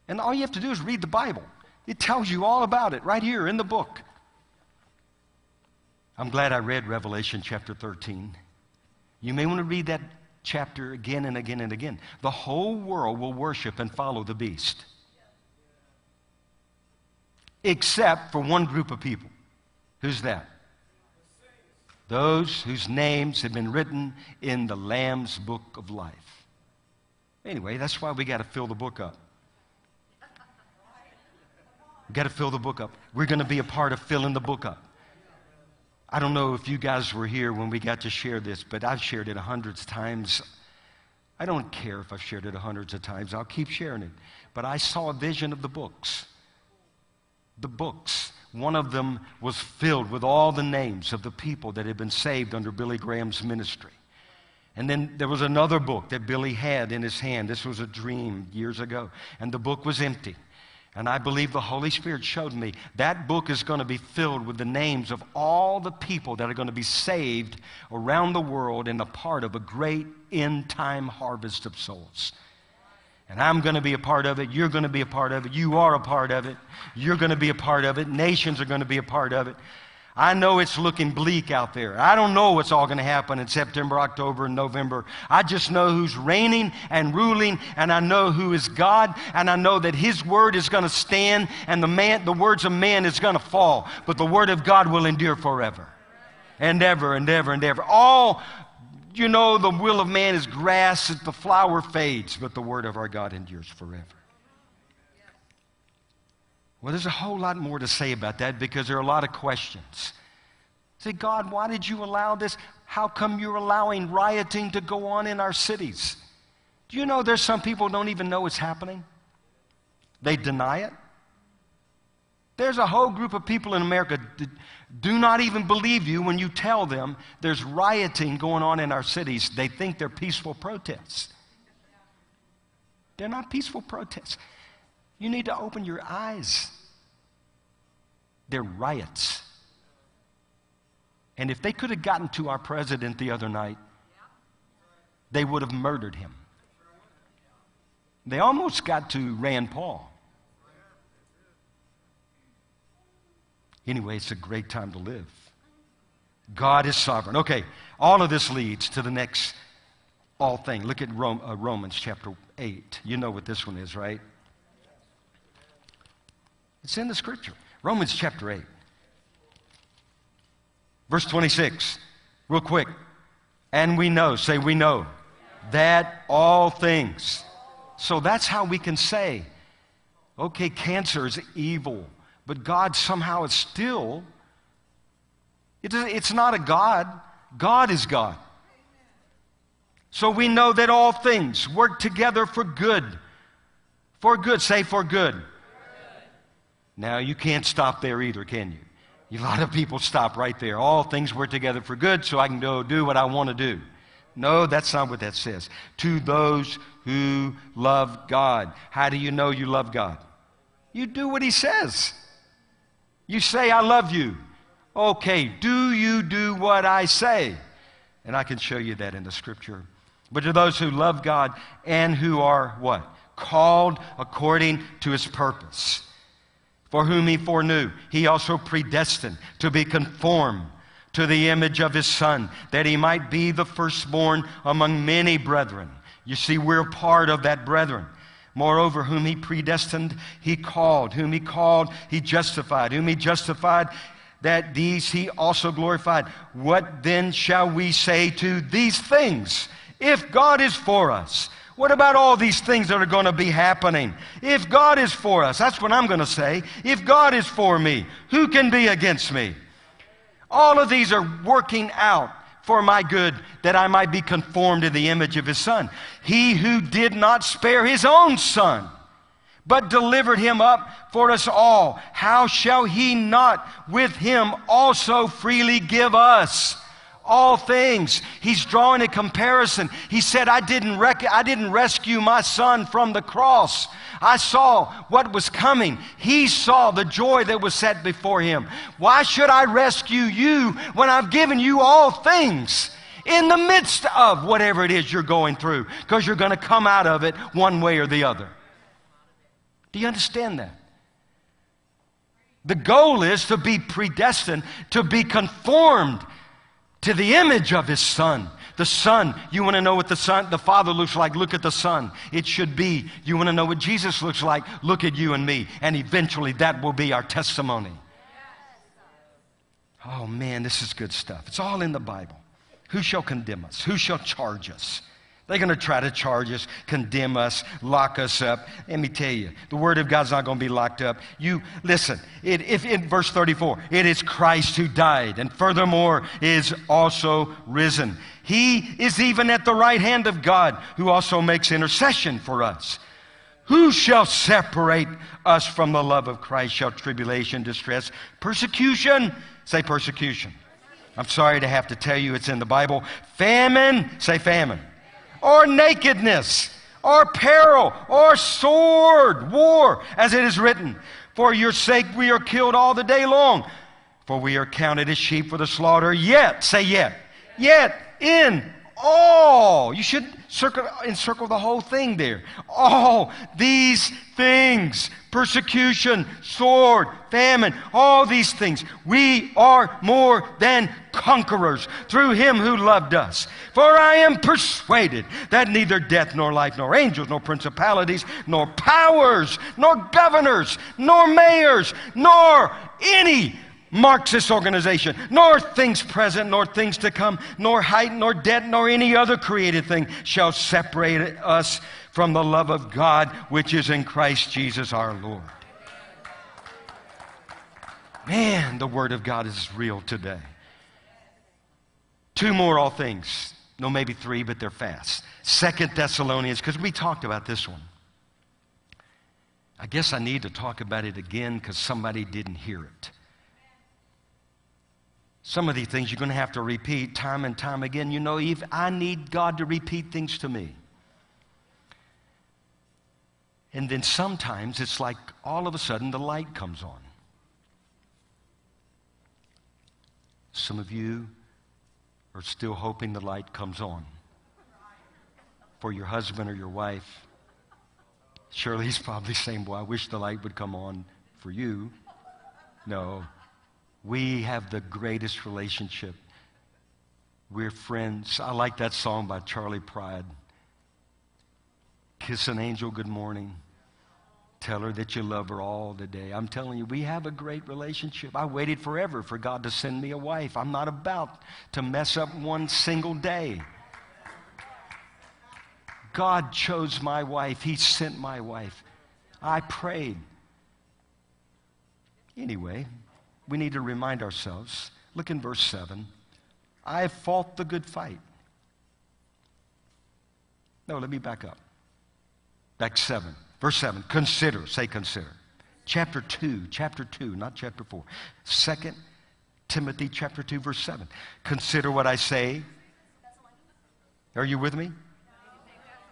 And all you have to do is read the Bible. It tells you all about it right here in the book. I'm glad I read Revelation chapter 13. You may want to read that chapter again and again and again. The whole world will worship and follow the beast, except for one group of people. Who's that? Those whose names have been written in the Lamb's book of life. Anyway, that's why we got to fill the book up. We've got to fill the book up. We're going to be a part of filling the book up. I don't know if you guys were here when we got to share this, but I've shared it hundreds of times. I don't care if I've shared it hundreds of times. I'll keep sharing it. But I saw a vision of the books. The books. One of them was filled with all the names of the people that had been saved under Billy Graham's ministry. And then there was another book that Billy had in his hand. This was a dream years ago. And the book was empty. And I believe the Holy Spirit showed me that book is going to be filled with the names of all the people that are going to be saved around the world and a part of a great end time harvest of souls. And I'm going to be a part of it. You're going to be a part of it. You are a part of it. You're going to be a part of it. Nations are going to be a part of it. I know it's looking bleak out there. I don't know what's all going to happen in September, October, and November. I just know who's reigning and ruling, and I know who is God, and I know that His word is going to stand, and the, man, the words of man is going to fall, but the word of God will endure forever and ever and ever and ever. All, you know, the will of man is grass, the flower fades, but the word of our God endures forever. Well, there's a whole lot more to say about that because there are a lot of questions. Say, God, why did you allow this? How come you're allowing rioting to go on in our cities? Do you know there's some people don't even know it's happening? They deny it. There's a whole group of people in America that do not even believe you when you tell them there's rioting going on in our cities. They think they're peaceful protests. They're not peaceful protests. You need to open your eyes. They're riots. And if they could have gotten to our president the other night, they would have murdered him. They almost got to Rand Paul. Anyway, it's a great time to live. God is sovereign. Okay, all of this leads to the next all thing. Look at Rome, uh, Romans chapter 8. You know what this one is, right? It's in the scripture. Romans chapter 8. Verse 26. Real quick. And we know, say we know, that all things. So that's how we can say, okay, cancer is evil, but God somehow is still, it's not a God. God is God. So we know that all things work together for good. For good. Say for good. Now, you can't stop there either, can you? A lot of people stop right there. All things work together for good, so I can go do what I want to do. No, that's not what that says. To those who love God. How do you know you love God? You do what He says. You say, I love you. Okay, do you do what I say? And I can show you that in the scripture. But to those who love God and who are what? Called according to His purpose for whom he foreknew, he also predestined to be conformed to the image of his Son, that he might be the firstborn among many brethren. You see, we're part of that brethren. Moreover, whom he predestined, he called. Whom he called, he justified. Whom he justified, that these he also glorified. What then shall we say to these things? If God is for us, What about all these things that are going to be happening? If God is for us, that's what I'm going to say. If God is for me, who can be against me? All of these are working out for my good that I might be conformed to the image of his son. He who did not spare his own son, but delivered him up for us all, how shall he not with him also freely give us? All things. He's drawing a comparison. He said, I didn't, rec- I didn't rescue my son from the cross. I saw what was coming. He saw the joy that was set before him. Why should I rescue you when I've given you all things? In the midst of whatever it is you're going through, because you're going to come out of it one way or the other. Do you understand that? The goal is to be predestined, to be conformed to the image of his son. The son, you want to know what the son, the father looks like? Look at the son. It should be. You want to know what Jesus looks like? Look at you and me. And eventually that will be our testimony. Oh man, this is good stuff. It's all in the Bible. Who shall condemn us? Who shall charge us? They're going to try to charge us, condemn us, lock us up. Let me tell you, the Word of God's not going to be locked up. You listen. It, if in verse 34, it is Christ who died, and furthermore is also risen. He is even at the right hand of God, who also makes intercession for us. Who shall separate us from the love of Christ? Shall tribulation, distress, persecution? Say persecution. I'm sorry to have to tell you it's in the Bible. Famine, say famine or nakedness, or peril, or sword, war, as it is written. For your sake we are killed all the day long, for we are counted as sheep for the slaughter. Yet, say yet, yet in all, you should circle, encircle the whole thing there. All these things persecution, sword, famine, all these things. We are more than conquerors through him who loved us. For I am persuaded that neither death, nor life, nor angels, nor principalities, nor powers, nor governors, nor mayors, nor any Marxist organization, nor things present, nor things to come, nor height, nor depth, nor any other created thing shall separate us from the love of God which is in Christ Jesus our Lord. Man, the Word of God is real today. Two more all things. No, maybe three, but they're fast. Second Thessalonians, because we talked about this one. I guess I need to talk about it again because somebody didn't hear it. Some of these things you're going to have to repeat time and time again. You know, Eve, I need God to repeat things to me. And then sometimes it's like all of a sudden the light comes on. Some of you are still hoping the light comes on for your husband or your wife. Surely he's (laughs) probably saying, Well, I wish the light would come on for you. No, we have the greatest relationship. We're friends. I like that song by Charley Pride. Kiss an angel good morning. Tell her that you love her all the day. I'm telling you, we have a great relationship. I waited forever for God to send me a wife. I'm not about to mess up one single day. God chose my wife, He sent my wife. I prayed. Anyway, we need to remind ourselves. Look in verse 7. I fought the good fight. No, let me back up. Back 7. Verse 7. Consider. Say consider. Chapter 2. Chapter 2, not chapter 4. Second Timothy chapter 2, verse 7. Consider what I say. Are you with me?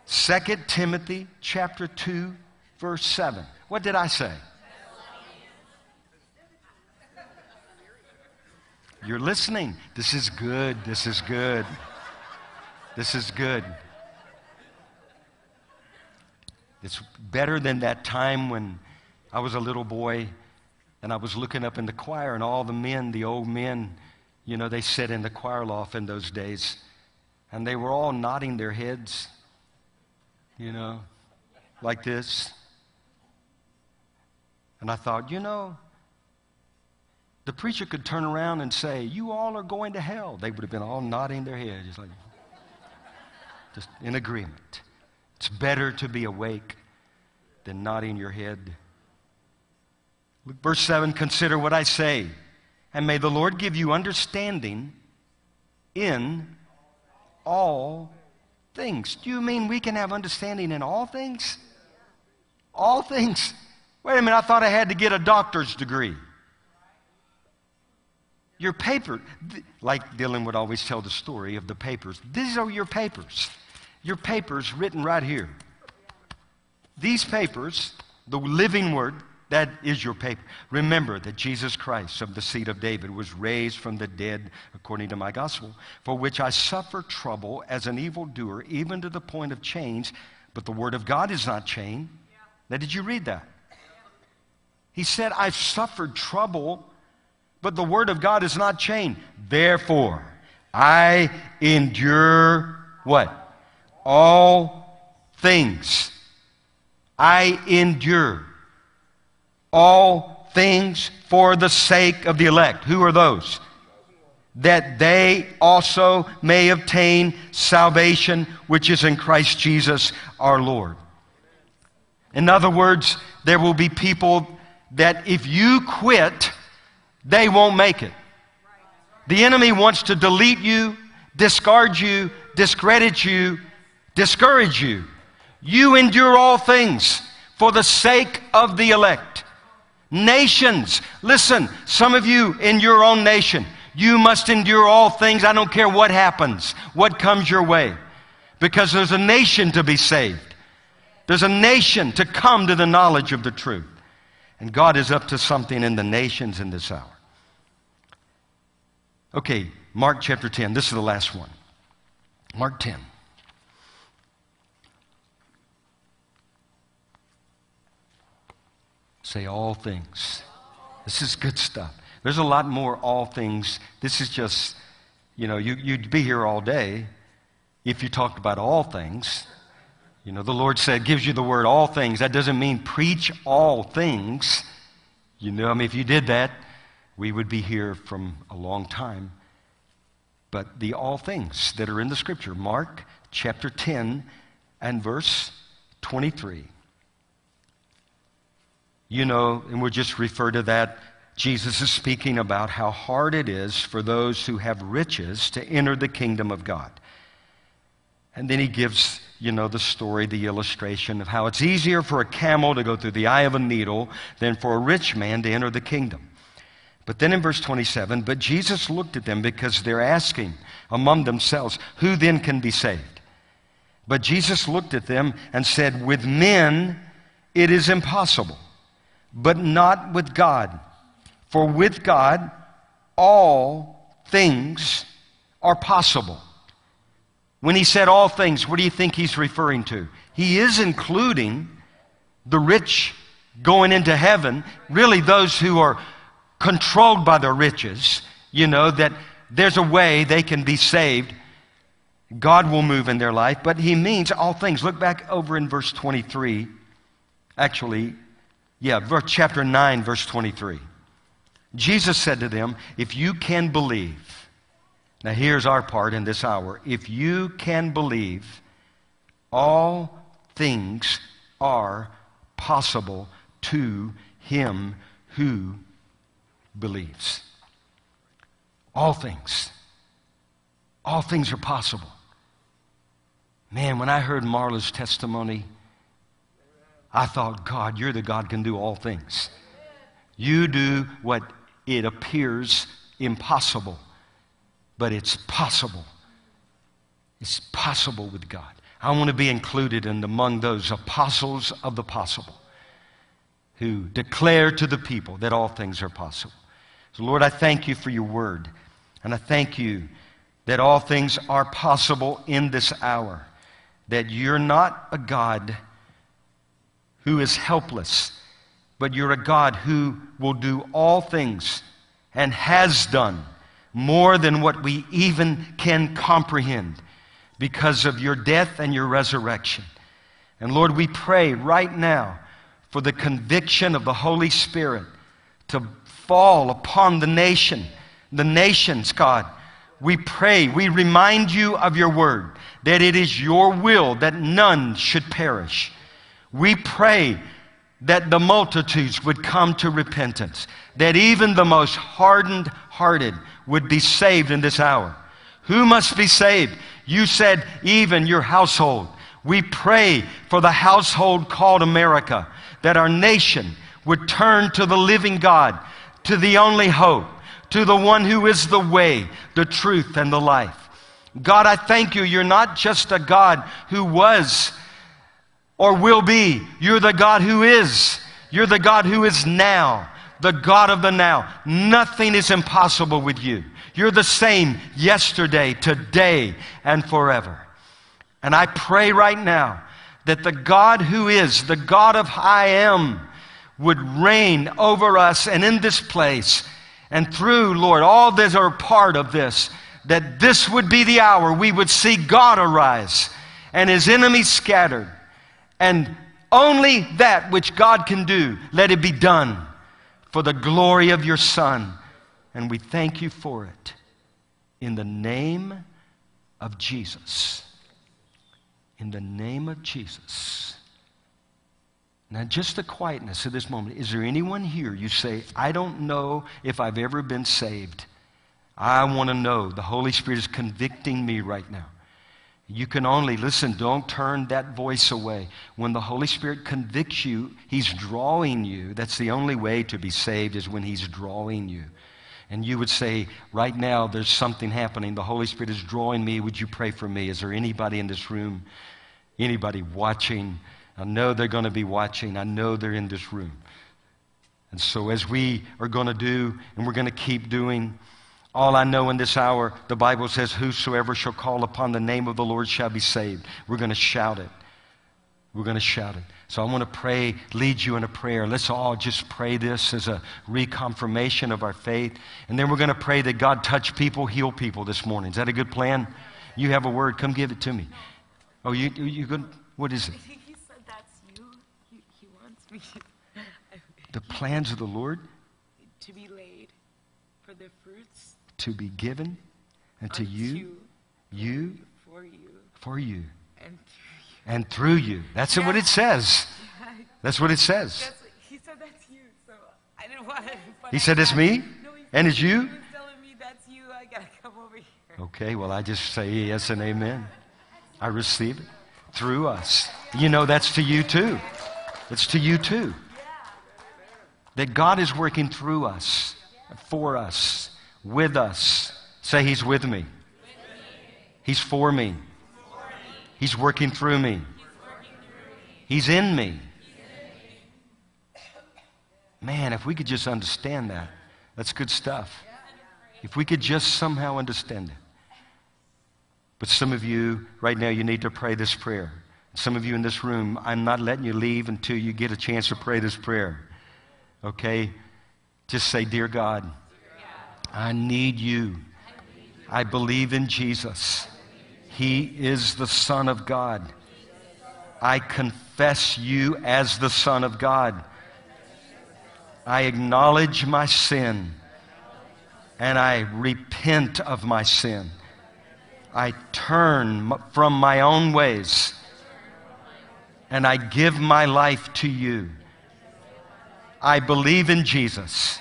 Second Timothy chapter 2, verse 7. What did I say? You're listening. This is good. This is good. This is good. It's better than that time when I was a little boy and I was looking up in the choir and all the men, the old men, you know, they sat in the choir loft in those days and they were all nodding their heads, you know, like this. And I thought, you know, the preacher could turn around and say, You all are going to hell. They would have been all nodding their heads, just like, just in agreement. It's better to be awake than nodding your head. Look, verse 7 Consider what I say, and may the Lord give you understanding in all things. Do you mean we can have understanding in all things? All things. Wait a minute, I thought I had to get a doctor's degree. Your paper, like Dylan would always tell the story of the papers, these are your papers. Your papers written right here. These papers, the living word, that is your paper. Remember that Jesus Christ of the seed of David was raised from the dead according to my gospel, for which I suffer trouble as an evildoer, even to the point of change. But the word of God is not chained. Now, did you read that? He said, I've suffered trouble, but the word of God is not chained. Therefore, I endure what? All things. I endure all things for the sake of the elect. Who are those? That they also may obtain salvation which is in Christ Jesus our Lord. In other words, there will be people that if you quit, they won't make it. The enemy wants to delete you, discard you, discredit you, discourage you. You endure all things for the sake of the elect. Nations, listen, some of you in your own nation, you must endure all things. I don't care what happens, what comes your way, because there's a nation to be saved. There's a nation to come to the knowledge of the truth. And God is up to something in the nations in this hour. Okay, Mark chapter 10. This is the last one. Mark 10. Say all things. This is good stuff. There's a lot more all things. This is just, you know, you, you'd be here all day if you talked about all things. You know, the Lord said, gives you the word all things. That doesn't mean preach all things. You know, I mean, if you did that, we would be here from a long time. But the all things that are in the scripture, Mark chapter 10 and verse 23. You know, and we'll just refer to that. Jesus is speaking about how hard it is for those who have riches to enter the kingdom of God. And then he gives, you know, the story, the illustration of how it's easier for a camel to go through the eye of a needle than for a rich man to enter the kingdom. But then in verse 27, but Jesus looked at them because they're asking among themselves, who then can be saved? But Jesus looked at them and said, with men it is impossible but not with God. For with God, all things are possible. When he said all things, what do you think he's referring to? He is including the rich going into heaven, really those who are controlled by their riches, you know, that there's a way they can be saved. God will move in their life, but he means all things. Look back over in verse 23. Actually, yeah, verse, chapter 9, verse 23. Jesus said to them, If you can believe, now here's our part in this hour. If you can believe, all things are possible to him who believes. All things. All things are possible. Man, when I heard Marla's testimony, I thought, God, you're the God can do all things. You do what it appears impossible, but it's possible. It's possible with God. I want to be included in among those apostles of the possible who declare to the people that all things are possible. So, Lord, I thank you for your word. And I thank you that all things are possible in this hour. That you're not a God who is helpless, but you're a God who will do all things and has done more than what we even can comprehend because of your death and your resurrection. And Lord, we pray right now for the conviction of the Holy Spirit to fall upon the nation, the nations, God, We pray, we remind you of your word, that it is your will that none should perish. We pray that the multitudes would come to repentance, that even the most hardened hearted would be saved in this hour. Who must be saved? You said, even your household. We pray for the household called America, that our nation would turn to the living God, to the only hope, to the one who is the way, the truth, and the life. God, I thank you. You're not just a God who was or will be. You're the God who is. You're the God who is now, the God of the now. Nothing is impossible with you. You're the same yesterday, today, and forever. And I pray right now that the God who is, the God of I am, would reign over us and in this place and through, Lord, all that are part of this, that this would be the hour we would see God arise and his enemies scattered and only that which God can do, let it be done for the glory of your Son. And we thank you for it. In the name of Jesus. In the name of Jesus. Now, just the quietness of this moment. Is there anyone here you say, I don't know if I've ever been saved? I want to know. The Holy Spirit is convicting me right now. You can only, listen, don't turn that voice away. When the Holy Spirit convicts you, He's drawing you. That's the only way to be saved, is when He's drawing you. And you would say, right now, there's something happening. The Holy Spirit is drawing me. Would you pray for me? Is there anybody in this room, anybody watching? I know they're going to be watching. I know they're in this room. And so, as we are going to do, and we're going to keep doing, all I know in this hour, the Bible says, Whosoever shall call upon the name of the Lord shall be saved. We're going to shout it. We're going to shout it. So I want to pray, lead you in a prayer. Let's all just pray this as a reconfirmation of our faith. And then we're going to pray that God touch people, heal people this morning. Is that a good plan? You have a word. Come give it to me. Oh, you, you, good? What is it? I think he said that's you. He, he wants me The plans of the Lord to be laid for the fruits to be given and to you, you, for you for you, and through you. and through you. That's what it says. That's what it says. That's he said that's you, so I didn't want to. He said it's me? No, he And it's you? Telling me that's you. I gotta come over here. Okay, well, I just say yes and amen. I receive it through us. You know, that's to you too. It's to you too. That God is working through us, for us, with us. Say, He's with me. He's for me. He's working through me. He's in me. Man, if we could just understand that, that's good stuff. If we could just somehow understand it. But some of you, right now, you need to pray this prayer. Some of you in this room, I'm not letting you leave until you get a chance to pray this prayer. Okay? Just say, Dear God, I need you. I believe in Jesus. He is the Son of God. I confess you as the Son of God. I acknowledge my sin and I repent of my sin. I turn from my own ways and I give my life to you. I believe in Jesus,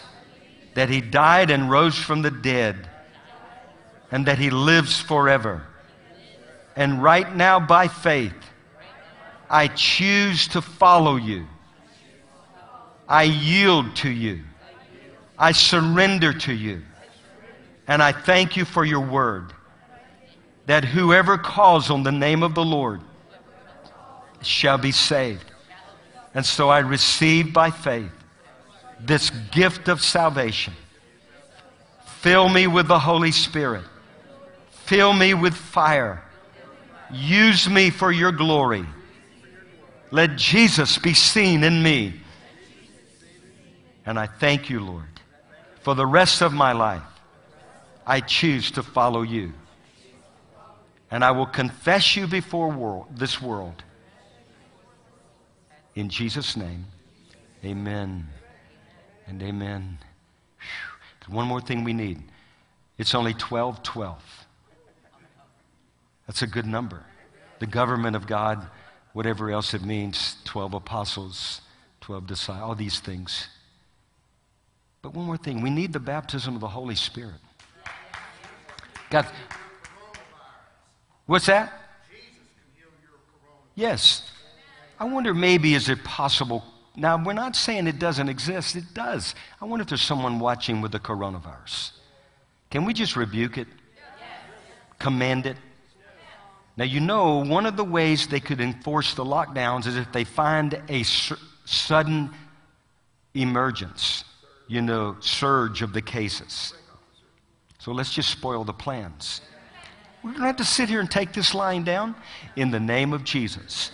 that he died and rose from the dead, and that he lives forever. And right now, by faith, I choose to follow you. I yield to you. I surrender to you. And I thank you for your word that whoever calls on the name of the Lord shall be saved. And so I receive by faith this gift of salvation. Fill me with the Holy Spirit. Fill me with fire. Use me for your glory. Let Jesus be seen in me. And I thank you, Lord. For the rest of my life, I choose to follow you. And I will confess you before world, this world. In Jesus' name, amen and amen. Whew. One more thing we need. It's only 12 12. That's a good number. The government of God, whatever else it means 12 apostles, 12 disciples, all these things. But one more thing we need the baptism of the Holy Spirit. God, what's that? Yes. I wonder maybe is it possible? Now, we're not saying it doesn't exist, it does. I wonder if there's someone watching with the coronavirus. Can we just rebuke it? Command it? Now, you know, one of the ways they could enforce the lockdowns is if they find a su- sudden emergence, you know, surge of the cases. So let's just spoil the plans. We're going to have to sit here and take this line down. In the name of Jesus,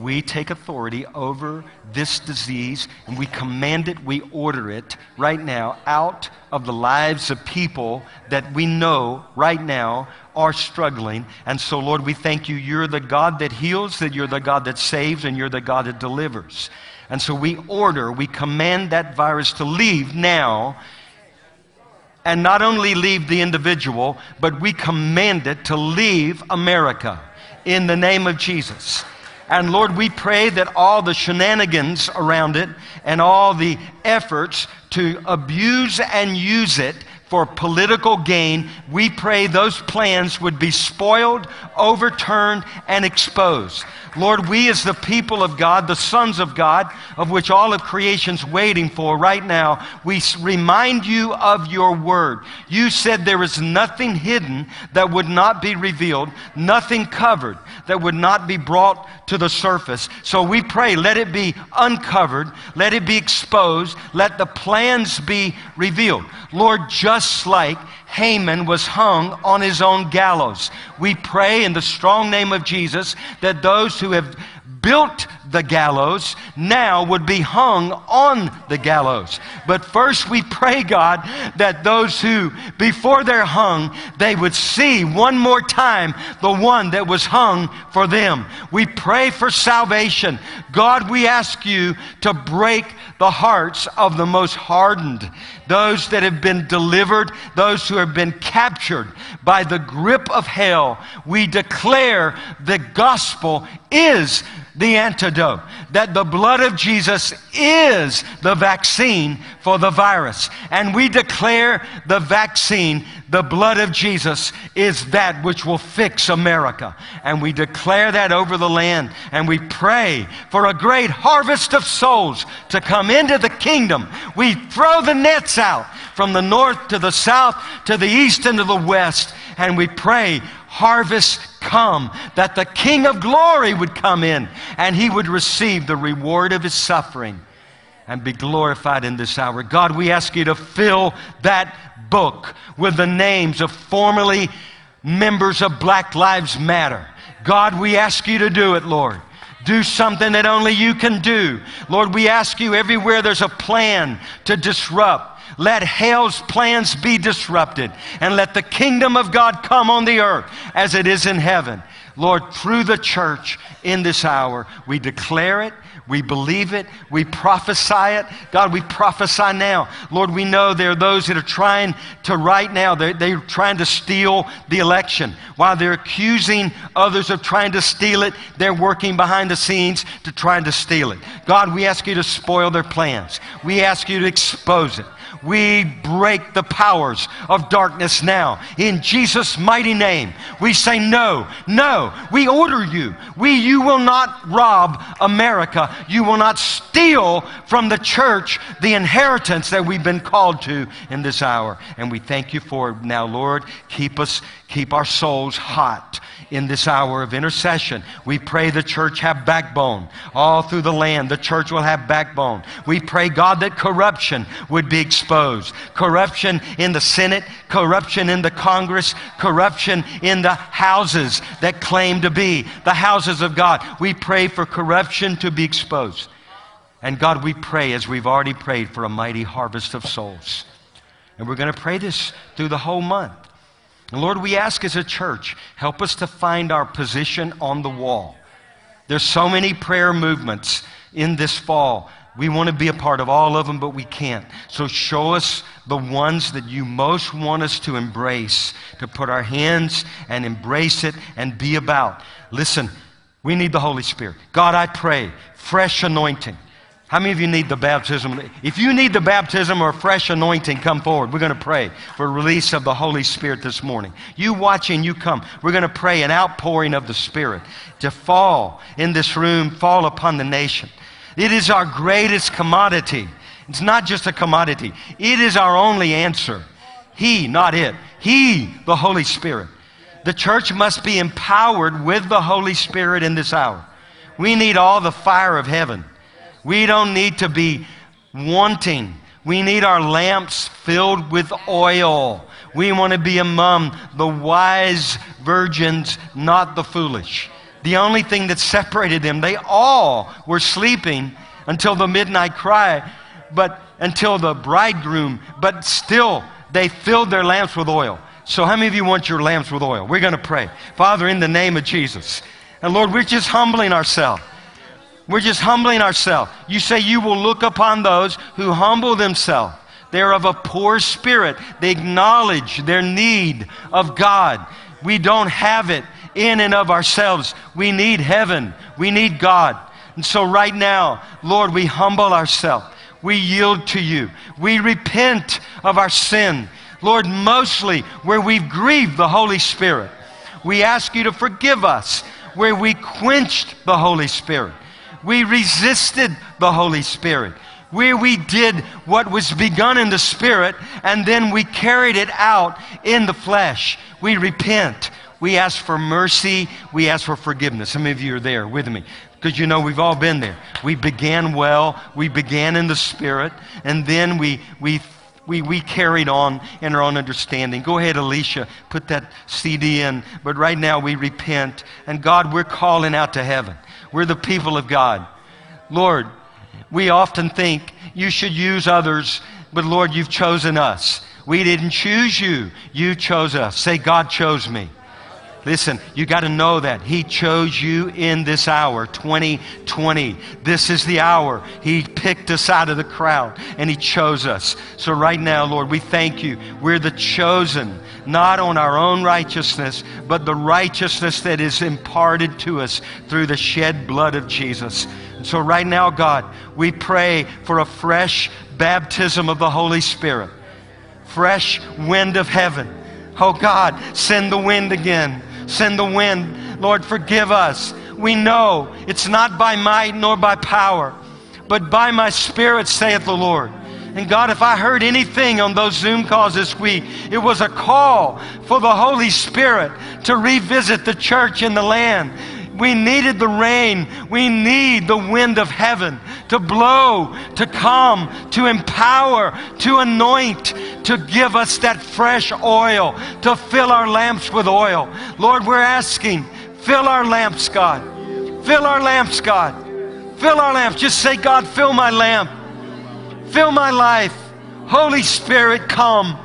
we take authority over this disease and we command it, we order it right now out of the lives of people that we know right now are struggling. And so, Lord, we thank you. You're the God that heals, that you're the God that saves, and you're the God that delivers. And so we order, we command that virus to leave now and not only leave the individual, but we command it to leave America in the name of Jesus. And Lord, we pray that all the shenanigans around it and all the efforts to abuse and use it for political gain, we pray those plans would be spoiled, overturned, and exposed. Lord, we as the people of God, the sons of God, of which all of creation's waiting for right now, we remind you of your word. You said there is nothing hidden that would not be revealed, nothing covered that would not be brought to the surface. So we pray, let it be uncovered, let it be exposed, let the plans be revealed. Lord, just like Haman was hung on his own gallows. We pray in the strong name of Jesus that those who have built the gallows now would be hung on the gallows. But first, we pray, God, that those who, before they're hung, they would see one more time the one that was hung for them. We pray for salvation. God, we ask you to break the hearts of the most hardened, those that have been delivered, those who have been captured by the grip of hell. We declare the gospel is the antidote, that the blood of Jesus is the vaccine for the virus. And we declare the vaccine, the blood of Jesus, is that which will fix America. And we declare that over the land. And we pray for a great harvest of souls to come into the kingdom. We throw the nets out from the north to the south, to the east and to the west. And we pray harvest come, that the King of glory would come in and he would receive the reward of his suffering and be glorified in this hour. God, we ask you to fill that book with the names of formerly members of Black Lives Matter. God, we ask you to do it, Lord. Do something that only you can do. Lord, we ask you everywhere there's a plan to disrupt. Let hell's plans be disrupted and let the kingdom of God come on the earth as it is in heaven. Lord, through the church in this hour, we declare it, we believe it, we prophesy it. God, we prophesy now. Lord, we know there are those that are trying to, right now, they're, they're trying to steal the election. While they're accusing others of trying to steal it, they're working behind the scenes to try to steal it. God, we ask you to spoil their plans, we ask you to expose it. We break the powers of darkness now. In Jesus' mighty name, we say no, no. We order you. We, you will not rob America. You will not steal from the church the inheritance that we've been called to in this hour. And we thank you for it now, Lord. Keep us, keep our souls hot in this hour of intercession. We pray the church have backbone. All through the land, the church will have backbone. We pray, God, that corruption would be exposed. Corruption in the Senate, corruption in the Congress, corruption in the houses that claim to be the houses of God. We pray for corruption to be exposed. And God, we pray, as we've already prayed, for a mighty harvest of souls. And we're going to pray this through the whole month. Lord, we ask as a church, help us to find our position on the wall. There's so many prayer movements in this fall We want to be a part of all of them, but we can't. So show us the ones that you most want us to embrace, to put our hands and embrace it and be about. Listen, we need the Holy Spirit. God, I pray, fresh anointing. How many of you need the baptism? If you need the baptism or fresh anointing, come forward. We're going to pray for release of the Holy Spirit this morning. You watching, you come. We're going to pray an outpouring of the Spirit to fall in this room, fall upon the nation. It is our greatest commodity. It's not just a commodity, it is our only answer. He, not it. He, the Holy Spirit. The church must be empowered with the Holy Spirit in this hour. We need all the fire of heaven. We don't need to be wanting. We need our lamps filled with oil. We want to be among the wise virgins, not the foolish. The only thing that separated them, they all were sleeping until the midnight cry, but until the bridegroom, but still they filled their lamps with oil. So, how many of you want your lamps with oil? We're going to pray. Father, in the name of Jesus. And Lord, we're just humbling ourselves. We're just humbling ourselves. You say you will look upon those who humble themselves. They're of a poor spirit. They acknowledge their need of God. We don't have it in and of ourselves. We need heaven. We need God. And so, right now, Lord, we humble ourselves. We yield to you. We repent of our sin. Lord, mostly where we've grieved the Holy Spirit. We ask you to forgive us where we quenched the Holy Spirit. We resisted the Holy Spirit. Where we did what was begun in the Spirit and then we carried it out in the flesh. We repent. We ask for mercy. We ask for forgiveness. Some of you are there with me because you know we've all been there. We began well, we began in the Spirit, and then we, we we, we carried on in our own understanding. Go ahead, Alicia, put that CD in. But right now we repent. And God, we're calling out to heaven. We're the people of God. Lord, we often think you should use others, but Lord, you've chosen us. We didn't choose you, you chose us. Say, God chose me. Listen, you got to know that. He chose you in this hour, 2020. This is the hour. He picked us out of the crowd and He chose us. So, right now, Lord, we thank you. We're the chosen, not on our own righteousness, but the righteousness that is imparted to us through the shed blood of Jesus. And so, right now, God, we pray for a fresh baptism of the Holy Spirit, fresh wind of heaven. Oh God, send the wind again. Send the wind. Lord, forgive us. We know it's not by might nor by power, but by my spirit, saith the Lord. And God, if I heard anything on those Zoom calls this week, it was a call for the Holy Spirit to revisit the church in the land. We needed the rain. We need the wind of heaven to blow, to come, to empower, to anoint, to give us that fresh oil, to fill our lamps with oil. Lord, we're asking, fill our lamps, God. Fill our lamps, God. Fill our lamps. Just say, God, fill my lamp. Fill my life. Holy Spirit, come.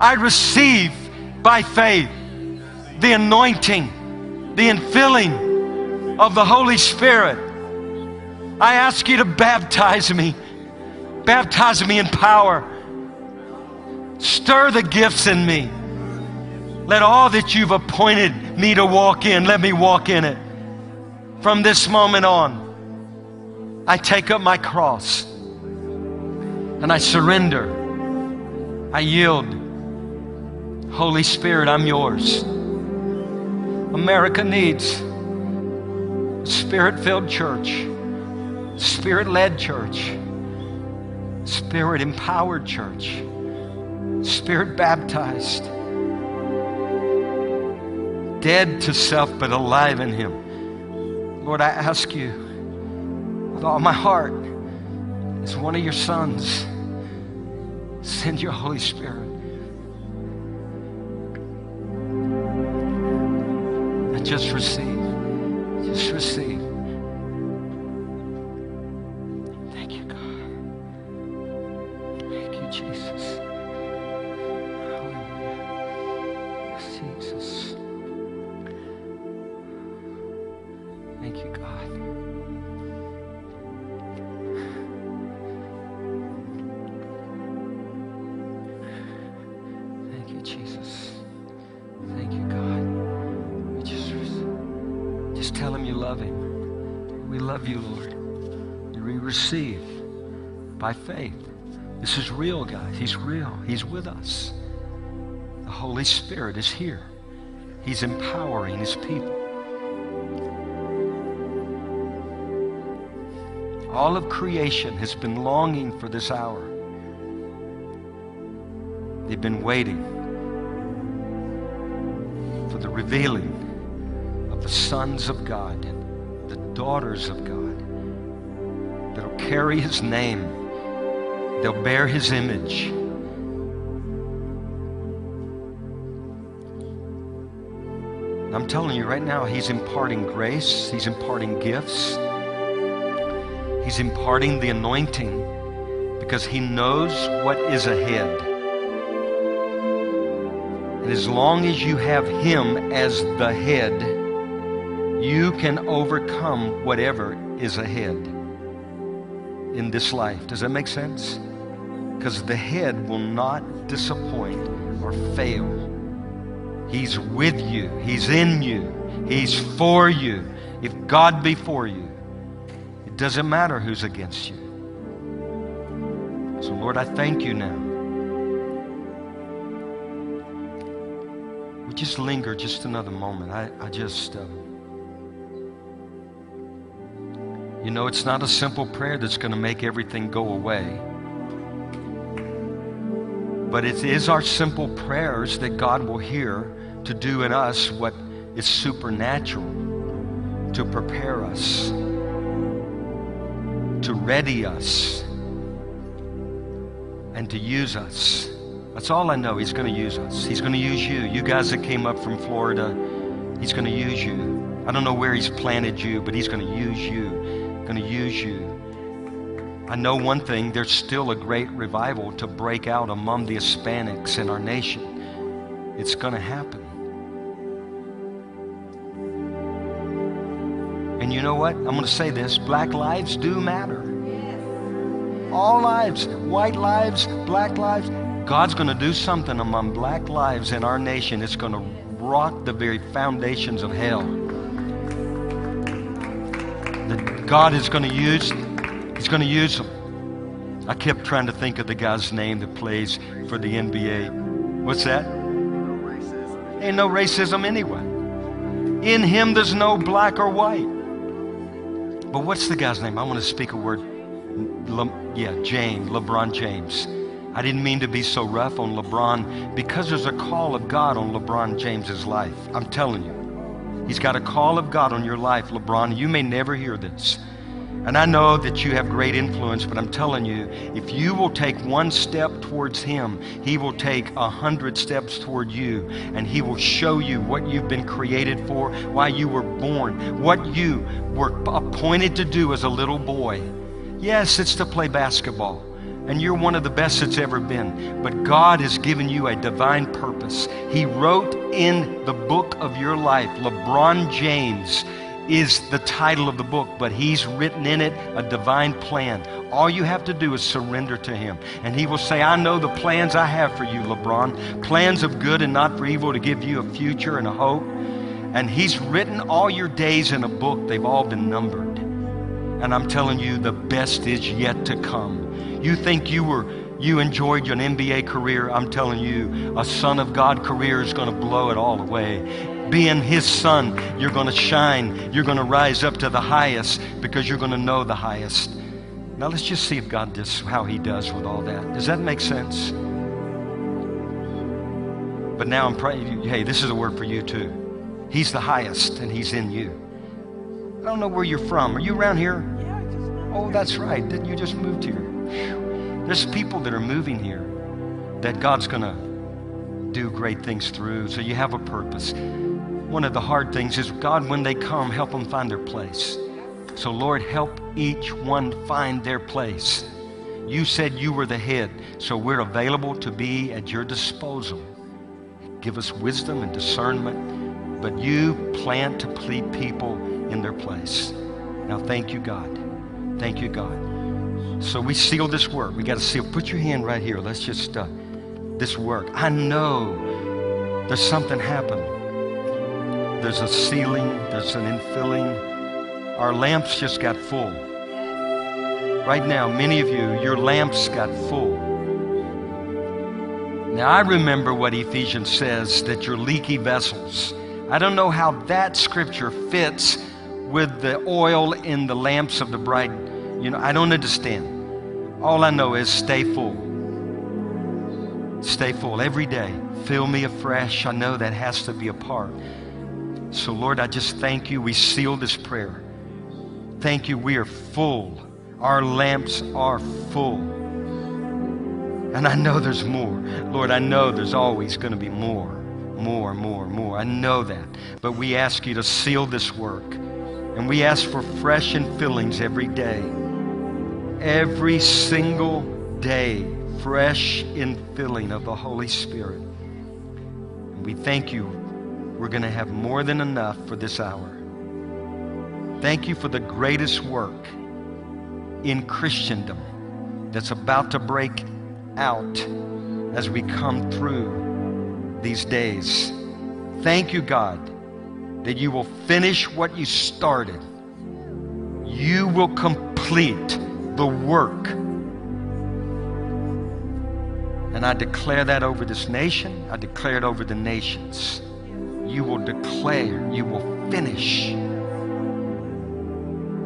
I receive by faith the anointing, the infilling of the Holy Spirit. I ask you to baptize me. Baptize me in power. Stir the gifts in me. Let all that you've appointed me to walk in, let me walk in it. From this moment on, I take up my cross and I surrender. I yield. Holy Spirit, I'm yours. America needs spirit filled church, spirit led church, spirit empowered church, spirit baptized, dead to self but alive in Him. Lord, I ask you with all my heart, as one of your sons, send your Holy Spirit. And just receive. Just receive. Real, guys. He's real. He's with us. The Holy Spirit is here. He's empowering his people. All of creation has been longing for this hour. They've been waiting for the revealing of the sons of God, the daughters of God, that'll carry his name, they'll bear his image. I'm telling you right now, he's imparting grace, he's imparting gifts, he's imparting the anointing because he knows what is ahead. And as long as you have Him as the head, you can overcome whatever is ahead in this life. Does that make sense? Because the head will not disappoint or fail. He's with you, He's in you, He's for you. If God be for you, it doesn't matter who's against you. So, Lord, I thank you now. We just linger just another moment. I, I just, um, you know, it's not a simple prayer that's going to make everything go away. But it is our simple prayers that God will hear to do in us what is supernatural to prepare us, to ready us, and to use us. That's all I know. He's going to use us. He's going to use you. You guys that came up from Florida, He's going to use you. I don't know where He's planted you, but He's going to use you. Going to use you. I know one thing there's still a great revival to break out among the Hispanics in our nation. It's going to happen. And you know what? I'm going to say this black lives do matter. All lives, white lives, black lives. God's going to do something among black lives in our nation. It's going to rock the very foundations of hell. That God is going to use, He's going to use them. I kept trying to think of the guy's name that plays for the NBA. What's that? Ain't no racism anyway. In him, there's no black or white. But what's the guy's name? I want to speak a word. Le, yeah, James, LeBron James. I didn't mean to be so rough on LeBron because there's a call of God on LeBron James's life. I'm telling you. He's got a call of God on your life, LeBron. You may never hear this. And I know that you have great influence, but I'm telling you, if you will take one step towards Him, He will take a hundred steps toward you, and He will show you what you've been created for, why you were born, what you were appointed to do as a little boy. Yes, it's to play basketball, and you're one of the best that's ever been, but God has given you a divine purpose. He wrote in the book of your life, LeBron James is the title of the book, but He's written in it a divine plan. All you have to do is surrender to Him. And He will say, I know the plans I have for you, LeBron plans of good and not for evil to give you a future and a hope. And He's written all your days in a book, they've all been numbered. And I'm telling you, the best is yet to come. You think you were you enjoyed your NBA career, I'm telling you, a son of God career is going to blow it all away being his son, you're going to shine. You're going to rise up to the highest because you're going to know the highest. Now let's just see if God does how he does with all that. Does that make sense? But now I'm praying, hey, this is a word for you too. He's the highest and he's in you. I don't know where you're from. Are you around here? Oh, that's right. Didn't you just moved here? There's people that are moving here that God's going to do great things through. So you have a purpose one of the hard things is God, when they come, help them find their place. So, Lord, help each one find their place. You said you were the head, so we're available to be at your disposal. Give us wisdom and discernment, but you plan to lead people in their place. Now, thank you, God. Thank you, God. So we seal this work. We got to seal. Put your hand right here. Let's just uh, this work. I know there's something happening. There's a sealing, there's an infilling, our lamps just got full. Right now, many of you, your lamps got full. Now, I remember what Ephesians says that you're leaky vessels. I don't know how that scripture fits with the oil in the lamps of the bride. You know, I don't understand. All I know is stay full. Stay full every day. Fill me afresh. I know that has to be a part. So, Lord, I just thank you. We seal this prayer. Thank you. We are full. Our lamps are full. And I know there's more. Lord, I know there's always going to be more, more, more, more. I know that. But we ask you to seal this work. And we ask for fresh and fillings every day. Every single day, fresh infilling of the Holy Spirit. And we thank you. We're going to have more than enough for this hour. Thank you for the greatest work in Christendom that's about to break out as we come through these days. Thank you, God, that you will finish what you started. You will complete the work. And I declare that over this nation. I declare it over the nations. You will declare, you will finish.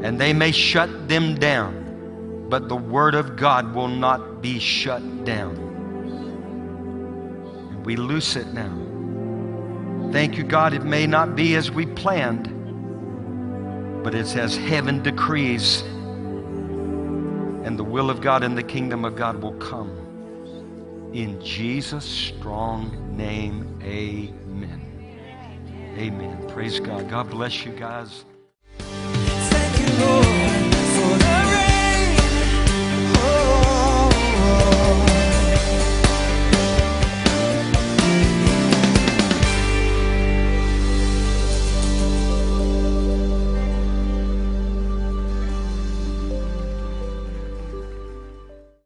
And they may shut them down, but the Word of God will not be shut down. And we loose it now. Thank you, God. It may not be as we planned, but it's as heaven decrees. And the will of God and the kingdom of God will come. In Jesus' strong name, amen. Amen. Praise God. God bless you guys.